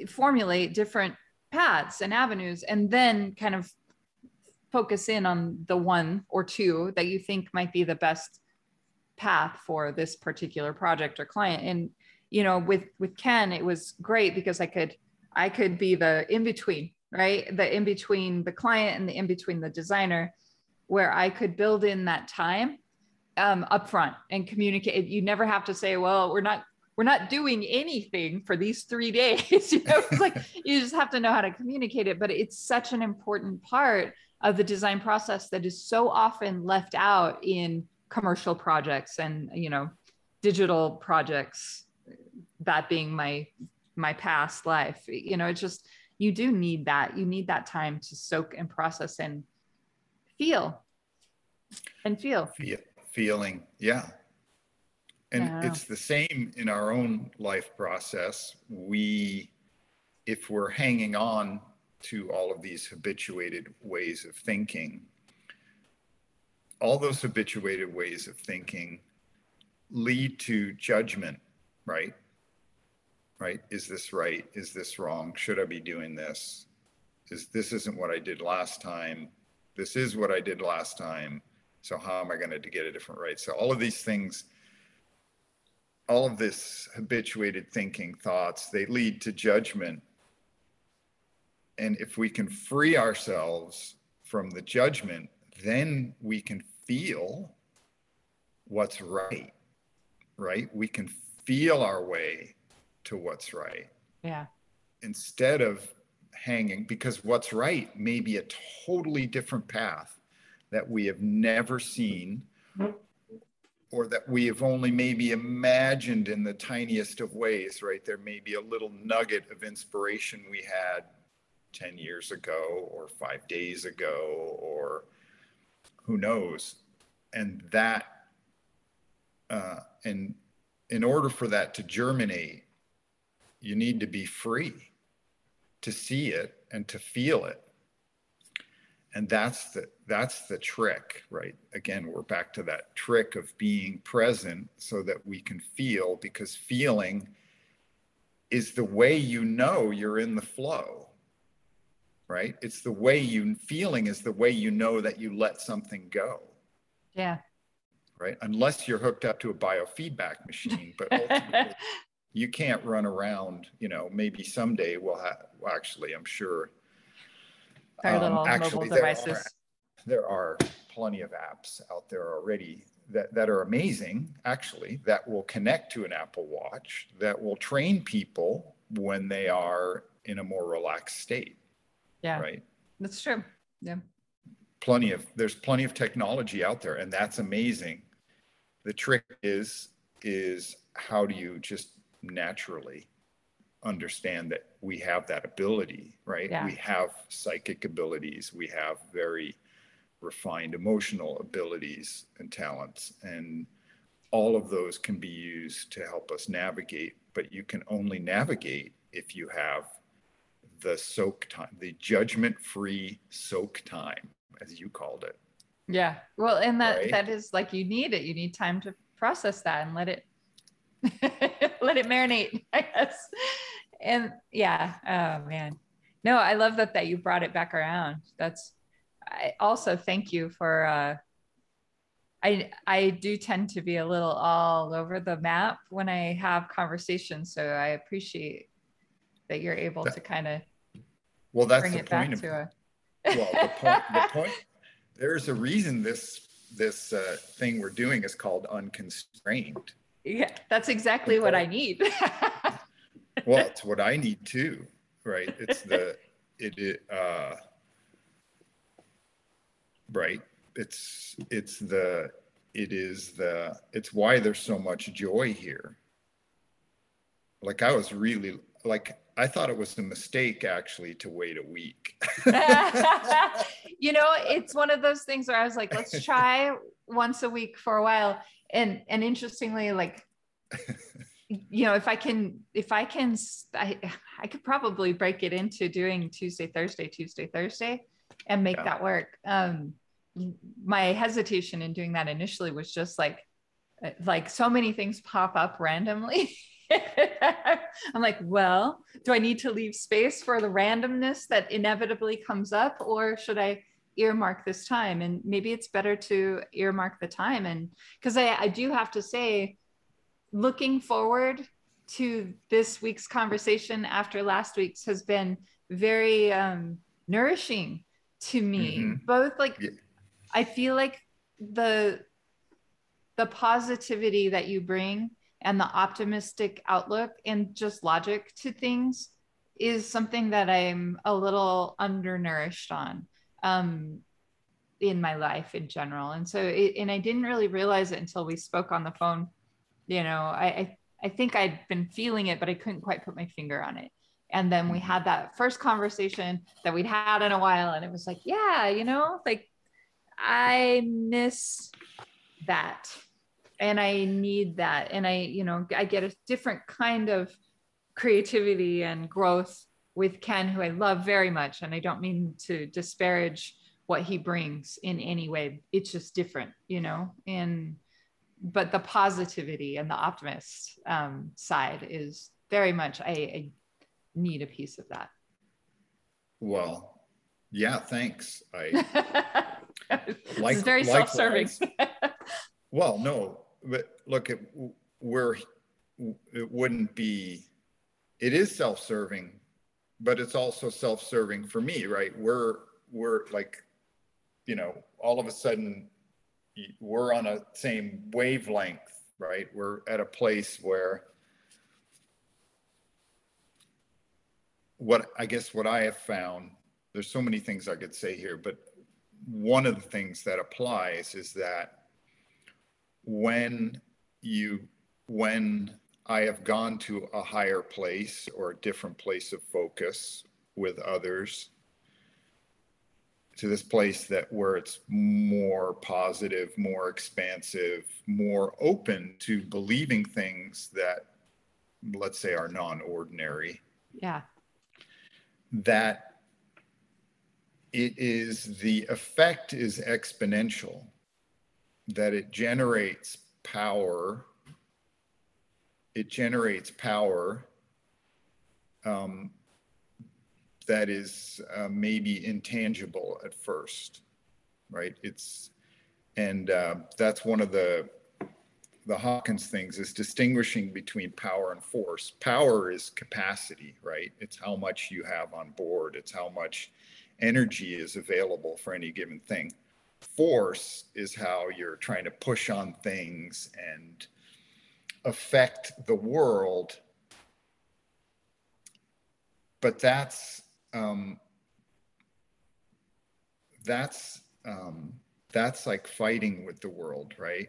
formulate different paths and avenues, and then kind of focus in on the one or two that you think might be the best path for this particular project or client. And you know with with ken it was great because i could i could be the in between right? The in between the client and the in between the designer where i could build in that time um, upfront and communicate. You never have to say well we're not we're not doing anything for these three days. You know it's like you just have to know how to communicate it. But it's such an important part of the design process that is so often left out in commercial projects and you know digital projects that being my my past life. You know it's just you do need that. You need that time to soak and process and feel and feel, feel feeling yeah. And yeah. it's the same in our own life process. We if we're hanging on to all of these habituated ways of thinking all those habituated ways of thinking lead to judgment, right? Right? Is this right? Is this wrong? Should I be doing this? Is this isn't what I did last time? This is what I did last time. So how am I going to get a different right? So all of these things, all of this habituated thinking thoughts, they lead to judgment. And if we can free ourselves from the judgment, then we can feel what's right, right? We can feel our way to what's right. Yeah. Instead of hanging, because what's right may be a totally different path that we have never seen or that we have only maybe imagined in the tiniest of ways, right? There may be a little nugget of inspiration we had 10 years ago or five days ago or who knows? And that, uh, and in order for that to germinate, you need to be free to see it and to feel it. And that's the that's the trick, right? Again, we're back to that trick of being present so that we can feel because feeling is the way you know you're in the flow right? It's the way you feeling is the way you know that you let something go. Yeah. Right. Unless you're hooked up to a biofeedback machine, but ultimately you can't run around, you know, maybe someday we'll have, well, actually, I'm sure. Our um, little actually, mobile devices. There are, there are plenty of apps out there already that, that are amazing, actually, that will connect to an Apple Watch, that will train people when they are in a more relaxed state yeah. Right. That's true. Yeah. plenty of there's plenty of technology out there and that's amazing the trick is is how do you just naturally understand that we have that ability right Yeah. we have psychic abilities we have very refined emotional abilities and talents and all of those can be used to help us navigate but you can only navigate if you have the soak time the judgment free soak time as you called it Yeah. Well, and that Right? that is like you need it. You need time to process that and let it let it marinate, I guess. And yeah, oh man. No, I love that that you brought it back around. That's I also thank you for uh I I do tend to be a little all over the map when I have conversations, so I appreciate that you're able to kind of well that's bring the point of a well the point the point there's a reason this this uh, thing we're doing is called unconstrained. Yeah, that's exactly what I need. well it's what i need too right? It's the it, it uh right? It's it's the it is the it's why there's so much joy here. Like i was really like i thought it was a mistake actually to wait a week you know, it's one of those things where I was like, let's try once a week for a while. And and interestingly, like, you know, if I can, if I can, I, I could probably break it into doing Tuesday, Thursday, Tuesday, Thursday, and make Yeah. that work. Um, my hesitation in doing that initially was just like, uh, like so many things pop up randomly. I'm like, well, do I need to leave space for the randomness that inevitably comes up, or should I earmark this time? And maybe it's better to earmark the time. And because I, I do have to say, looking forward to this week's conversation after last week's has been very um, nourishing to me. Mhm. Both like, Yeah. I feel like the the positivity that you bring and the optimistic outlook and just logic to things is something that I'm a little undernourished on um, in my life in general. And so, it, and I didn't really realize it until we spoke on the phone. You know, I, I, I think I'd been feeling it, but I couldn't quite put my finger on it. And then we had that first conversation that we'd had in a while, and it was like, yeah, you know, like I miss that and I need that. And I, you know, I get a different kind of creativity and growth with Ken, who I love very much. And I don't mean to disparage what he brings in any way. It's just different, you know, and but the positivity and the optimist um, side is very much I, I need a piece of that. well yeah thanks i Like- is very self-serving. Well, no, but look, it, we're, it wouldn't be, it is self-serving, but it's also self-serving for me, right? We're, we're like, you know, all of a sudden we're on a same wavelength, right? We're at a place where what I guess what I have found, there's so many things I could say here, but one of the things that applies is that when you when i have gone to a higher place or a different place of focus with others to this place that where it's more positive more expansive more open to believing things that let's say are non-ordinary yeah. that it is the effect is exponential that it generates power. It generates power um, that is uh, maybe intangible at first right? It's and uh, that's one of the the hawkins things is distinguishing between power and force. Power is capacity right? It's how much you have on board. It's how much energy is available for any given thing force is how you're trying to push on things and affect the world but that's um, that's um, that's like fighting with the world, right?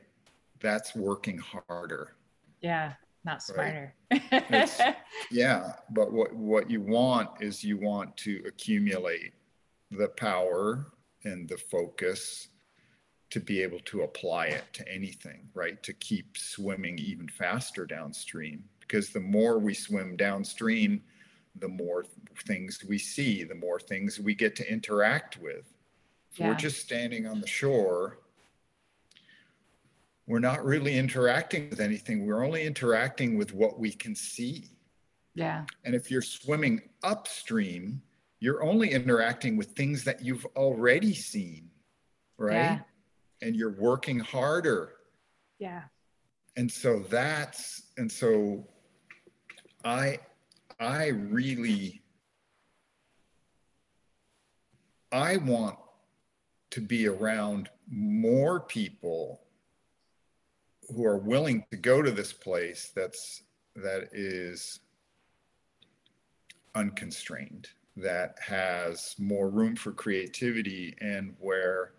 That's working harder. Yeah, not smarter. Right? yeah, but what what you want is you want to accumulate the power and the focus to be able to apply it to anything, right? To keep swimming even faster downstream. Because the more we swim downstream, the more things we see, the more things we get to interact with. If yeah. we're just standing on the shore, we're not really interacting with anything. We're only interacting with what we can see. Yeah. And if you're swimming upstream, you're only interacting with things that you've already seen, right? Yeah. And you're working harder. Yeah. And so that's, and so I, I really, I want to be around more people who are willing to go to this place that's that is unconstrained that has more room for creativity and where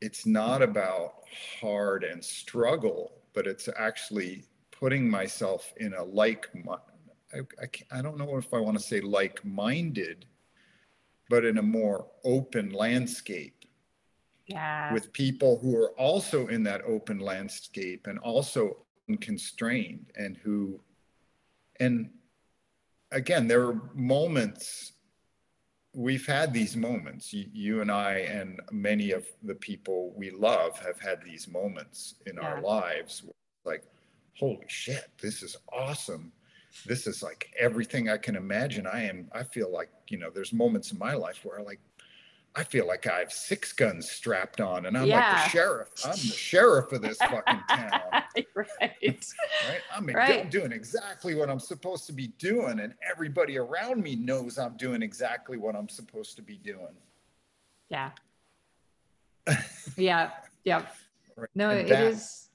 it's not about hard and struggle but it's actually putting myself in a like I, I, I don't know if i want to say like-minded but in a more open landscape yeah. with people who are also in that open landscape and also unconstrained and who and again there are moments we've had these moments. You, you, and i and many of the people we love have had these moments in yeah. our lives like holy shit this is awesome. This is like everything i can imagine. I am i feel like you know there's moments in my life where I like I feel like I have six guns strapped on and I'm yeah. like the sheriff. I'm the sheriff of this fucking town. right. right. I'm right. doing exactly what I'm supposed to be doing. And everybody around me knows I'm doing exactly what I'm supposed to be doing. Yeah. yeah. Yeah. Right. No, and it that, is.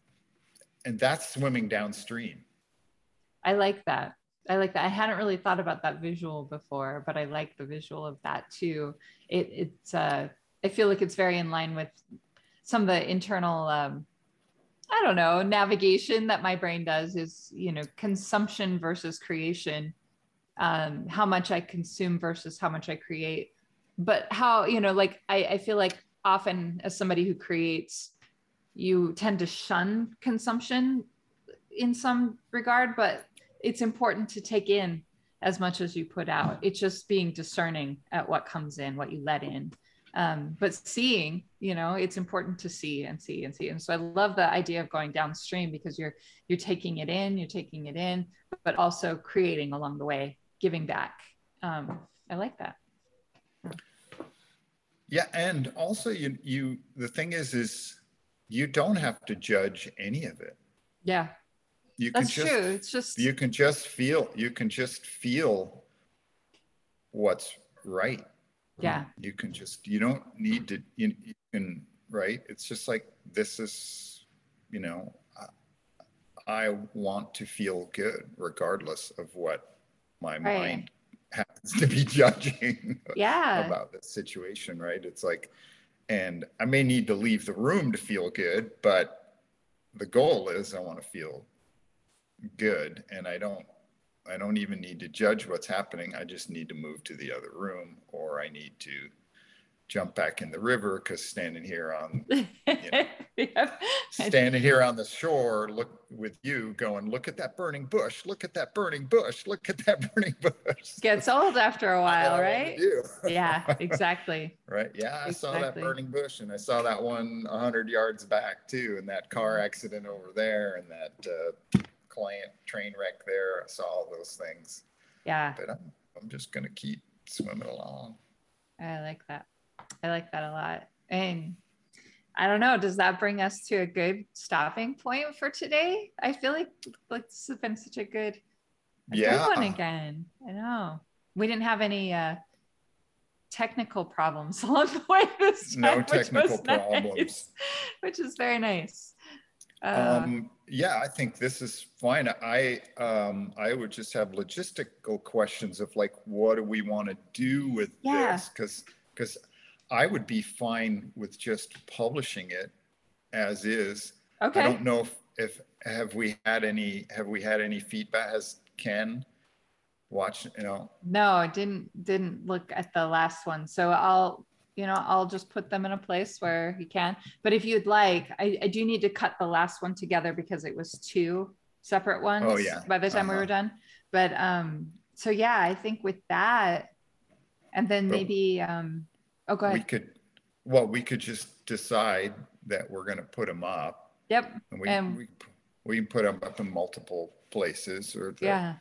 And that's swimming downstream. I like that. I like that. I hadn't really thought about that visual before, but I like the visual of that too. It, it's, uh, I feel like it's very in line with some of the internal, um, I don't know, navigation that my brain does is, you know, consumption versus creation, um, how much I consume versus how much I create. But how, you know, like I, I feel like often as somebody who creates, you tend to shun consumption in some regard, but it's important to take in as much as you put out. It's just being discerning at what comes in, what you let in. Um, but seeing, you know, it's important to see and see and see. And so I love the idea of going downstream because you're you're taking it in, you're taking it in, but also creating along the way, giving back. Um, I like that. Yeah, and also you you the thing is is you don't have to judge any of it. Yeah you That's can just, true. It's just you can just feel you can just feel what's right. Yeah. You can just you don't need to you, you can right. It's just like this is you know I, I want to feel good regardless of what my right. mind happens to be judging yeah. about the situation, right? It's like, and I may need to leave the room to feel good, but the goal is I want to feel good and I don't I don't even need to judge what's happening. I just need to move to the other room or I need to jump back in the river because standing here on you know, yep. standing here on the shore look with you going look at that burning bush look at that burning bush look at that burning bush gets old after a while right yeah exactly right yeah i exactly. saw that burning bush and i saw that one 100 yards back too and that car accident over there and that uh, client train wreck there. I saw all those things. Yeah. But I'm, I'm just going to keep swimming along. I like that. I like that a lot. And I don't know, does that bring us to a good stopping point for today? I feel like, like this has been such a good, a yeah. good one again. I know. We didn't have any uh, technical problems along the way this time. No technical problems. Nice, which is very nice. Uh, um, yeah, I think this is fine. I um, I would just have logistical questions of like, what do we want to do with yeah. this? Because because I would be fine with just publishing it as is. Okay. I don't know if, if have we had any have we had any feedback? Has Ken watched? You know, No, I didn't didn't look at the last one. So I'll you know I'll just put them in a place where you can. But if you'd like, I, I do need to cut the last one together because it was two separate ones Oh, yeah. by the time we Uh-huh. were done. But um so yeah, I think with that and then But- maybe um oh go ahead. we could. Well, we could just decide that we're going to put them up, Yep. and we And- we, we can put them up in multiple places. Or the, Yeah.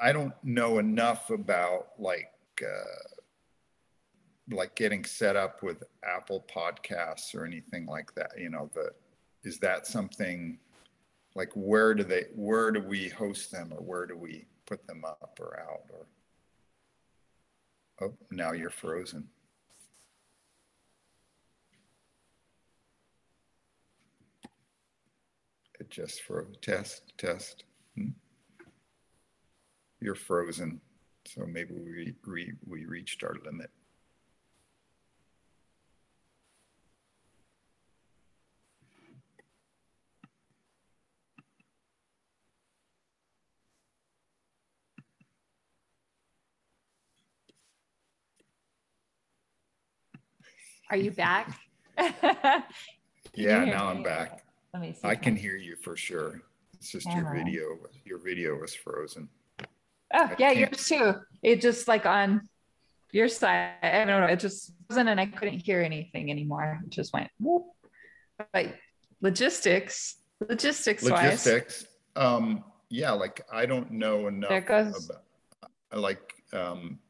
I don't know enough about like uh, like getting set up with Apple Podcasts or anything like that. You know, the is that something like where do they where do we host them or where do we put them up or out or oh now you're frozen. It just froze. Test, test. Hmm? You're frozen. So maybe we, we, we reached our limit. Are you back? Yeah, now? I'm back. Let me see. I can hear you for sure. It's just your video, your video was frozen. Oh, I yeah, can't- yours too. It just like on your side, I don't know. It just wasn't, and I couldn't hear anything anymore. It just went whoop. But logistics, logistics wise, Logistics, um, yeah, like I don't know enough. There goes- about- Like, um,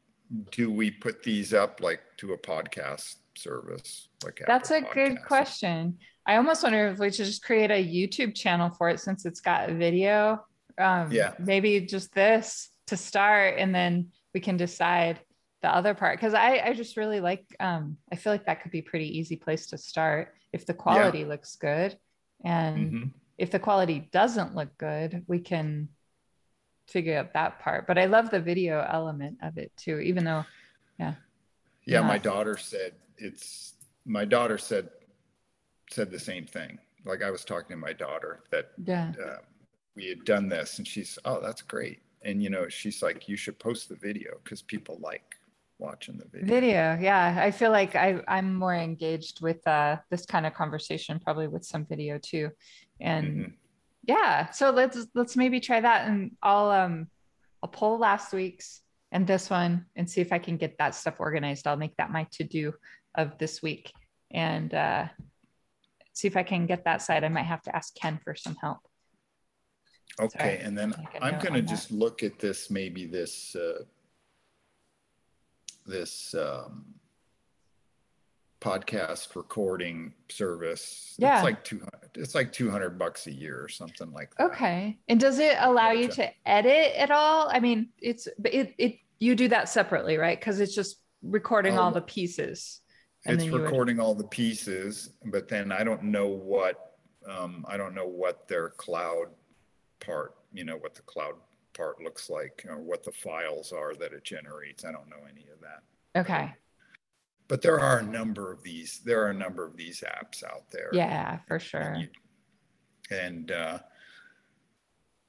do we put these up like to a podcast service? Like that's a good question. I almost wonder if we should just create a YouTube channel for it since it's got a video. Um, Yeah. Maybe just this to start, and then we can decide the other part. Because I, I just really like. Um, I feel like that could be pretty easy place to start if the quality looks good, and Mhm. if the quality doesn't look good, we can figure out that part. But I love the video element of it too, even though, Yeah, Yeah. my daughter said it's, my daughter said, said the same thing. Like I was talking to my daughter that yeah, uh, we had done this and she's, oh, that's great. And, you know, she's like, you should post the video because people like watching the video. video. Yeah, I feel like I I'm more engaged with uh, this kind of conversation, probably with some video too, and Mhm. yeah. So let's let's maybe try that, and I'll um I'll pull last week's and this one and see if I can get that stuff organized. I'll make that my to do of this week and uh, see if I can get that side. I might have to ask Ken for some help. Okay, and then I'm gonna on that. just look at this, maybe this, uh, this, um, podcast recording service. Yeah. It's like two hundred, it's like two hundred bucks a year or something like that. Okay. And does it allow you to edit at all? I mean, it's but it it you do that separately, right? Because it's just recording all Um, the pieces. and It's you would- recording all the pieces, but then I don't know what, um, I don't know what their cloud part, you know, what the cloud part looks like or what the files are that it generates. I don't know any of that. Okay. But there are a number of these, there are a number of these apps out there. Yeah, for And sure. you- And, uh,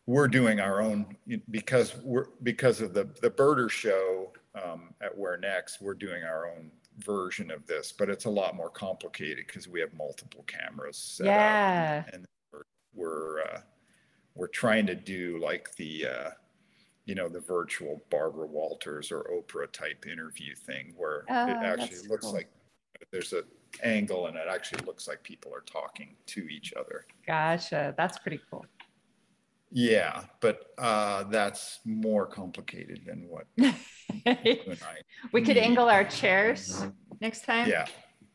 we're doing our own, because we're, because of the, the birder show, um, at Where Next, we're doing our own version of this, but it's a lot more complicated because we have multiple cameras set up. Yeah. And we're, we're, uh, we're trying to do like the, uh, you know, the virtual Barbara Walters or Oprah type interview thing where Oh, it actually looks cool. like there's a angle and it actually looks like people are talking to each other. Gotcha. That's pretty cool. Yeah, but uh, that's more complicated than what we could angle our chairs next time. Yeah.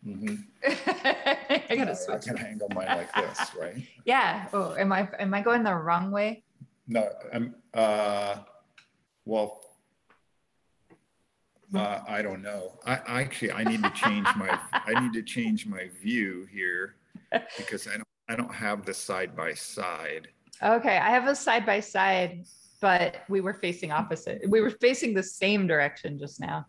Mhm. I gotta I switch. can angle mine like this, right? Yeah. Oh, am I am I going the wrong way? No, I'm, uh, well, uh, I don't know. I, I actually, I need to change my, I need to change my view here because I don't, I don't have the side by side. Okay, I have a side by side, but we were facing opposite. We were facing the same direction just now.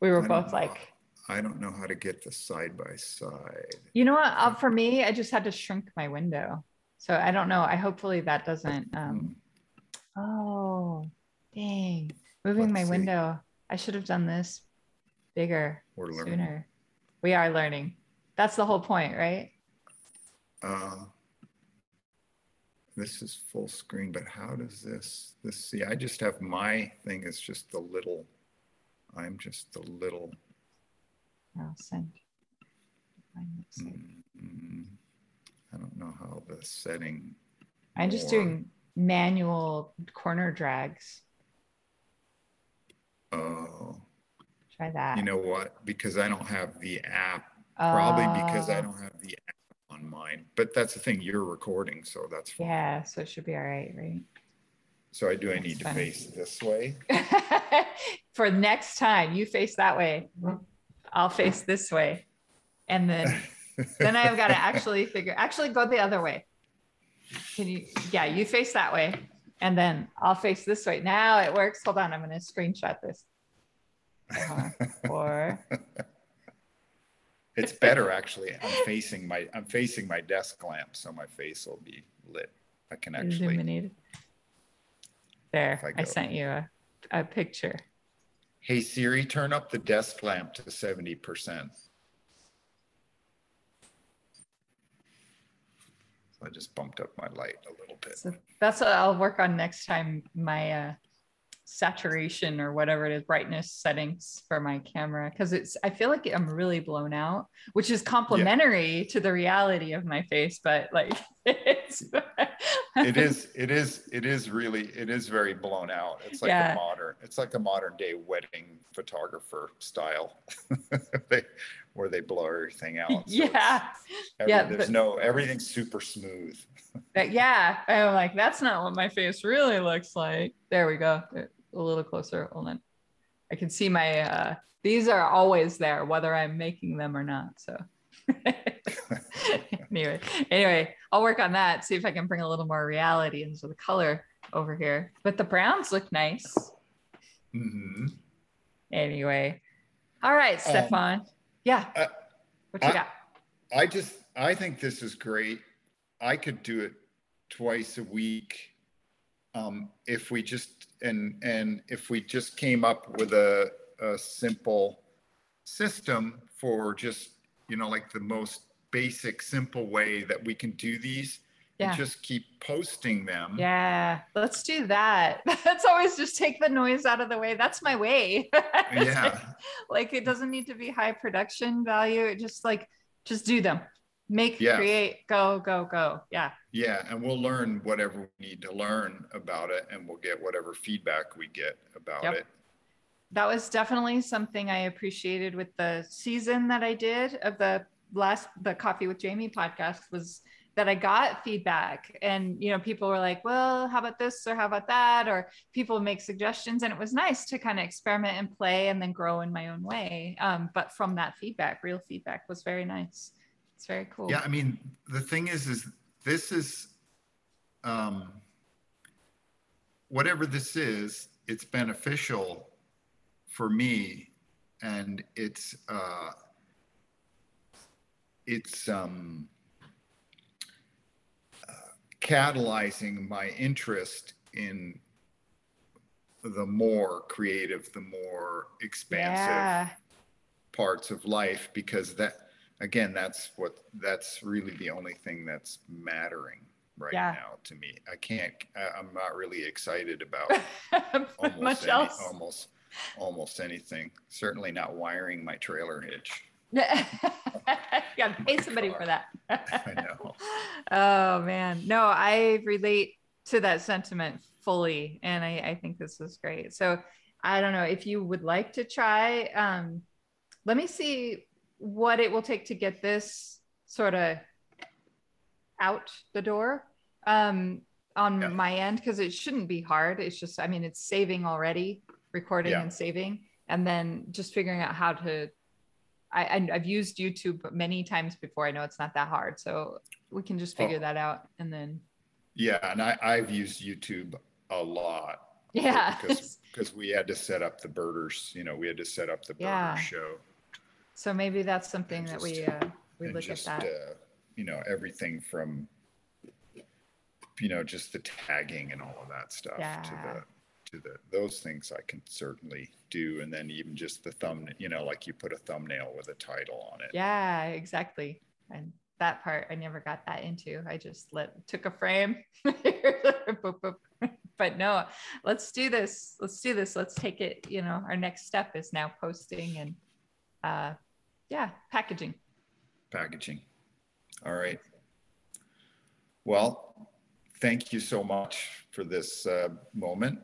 We were both don't like, I don't know how to get the side by side. You know what? Uh, for me, I just had to shrink my window. So I don't know. I hopefully that doesn't. Um, oh, dang. Moving Let's my see. window. I should have done this bigger We're learning. sooner. We are learning. That's the whole point, right? Uh, this is full screen, but how does this, this, see, I just have my thing is just the little, I'm just the little, I'll send. Mine looks like- mm, I don't know how the setting, I'm just more. doing manual corner drags. oh, Try that. you know what? Because I don't have the app, probably because I Oh, don't have the app on mine, but that's the thing, you're recording, so that's fine. Yeah, so it should be all right, right? So I, do I That's need to face this way? For next time, you face that way. I'll face this way. And then then I've got to actually figure actually go the other way. Can you yeah, you face that way. And then I'll face this way. Now it works. Hold on, I'm gonna screenshot this. Uh-huh. Or It's better actually. I'm facing my I'm facing my desk lamp, so my face will be lit. I can actually. illuminated. There, I I sent you a, a picture. Hey Siri, turn up the desk lamp to seventy percent. So I just bumped up my light a little bit. So that's what I'll work on next time. My uh, saturation or whatever it is, brightness settings for my camera, because it's. I feel like I'm really blown out, which is complementary to the reality of my face. But like, it's. It is. It is. It is really. It is very blown out. It's like Yeah. a modern. It's like a modern day wedding photographer style, they, where they blow everything out. So yeah, every- Yeah, There's but- no. Everything's super smooth. But yeah. I'm like, that's not what my face really looks like. There we go. A little closer. Hold on. I can see my. uh These are always there, whether I'm making them or not. So. anyway, anyway, I'll work on that. See if I can bring a little more reality into the color over here. But the browns look nice. Mm-hmm. Anyway, all right, Um, Stephan. Yeah. uh, what you I- got? I just I think this is great. I could do it twice a week um, if we just and and if we just came up with a, a simple system for just you know like the most basic simple way that we can do these Yeah. and just keep posting them. Yeah, let's do that. That's always just take the noise out of the way. That's my way. Yeah. like it doesn't need to be high production value. It just like just do them. Make, Yeah. create, go, go, go. Yeah. Yeah, and we'll learn whatever we need to learn about it, and we'll get whatever feedback we get about Yep. it. That was definitely something I appreciated with the season that I did of the last the Coffee with Jamie podcast was that I got feedback and you know people were like, "Well, how about this or how about that?" or people make suggestions and it was nice to kind of experiment and play and then grow in my own way. Um, but from that feedback, real feedback was very nice. It's very cool. Yeah, I mean, the thing is, is this is, um, whatever this is, it's beneficial for me, and it's, uh, it's, um, uh, catalyzing my interest in the more creative, the more expansive Yeah. parts of life because that again that's what that's really the only thing that's mattering right Yeah. now to me i can't I- i'm not really excited about Much almost any, else. almost almost anything certainly not wiring my trailer hitch Yeah. pay somebody for that. i know oh man. No, I relate to that sentiment fully. And I, I think this is great. So I don't know if you would like to try. Um, let me see what it will take to get this sort of out the door um, on Yeah. my end because it shouldn't be hard. It's just, I mean, it's saving already, recording Yeah. and saving, and then just figuring out how to. I, I've used YouTube many times before. I know it's not that hard, so we can just figure Oh. that out and then yeah and i i've used youtube a lot yeah. because because we had to set up the birders you know we had to set up the birder Yeah. show So maybe that's something And that we, uh, we look at that. uh, you know, everything from, you know, just the tagging and all of that stuff to the, to the, those things I can certainly do. And then even just the thumb, you know, like you put a thumbnail with a title on it. Yeah, exactly. And that part I never got that into. I just let took a frame. But no, let's do this. Let's do this. Let's take it. You know, our next step is now posting and uh yeah, packaging. packaging. All right. Well, thank you so much for this uh, moment.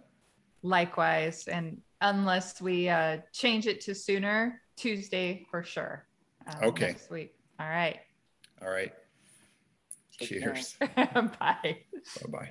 Likewise. And unless we uh change it to sooner, Tuesday for sure. uh, Okay. Next week. All right. All right. Take. Cheers. Bye. Bye bye.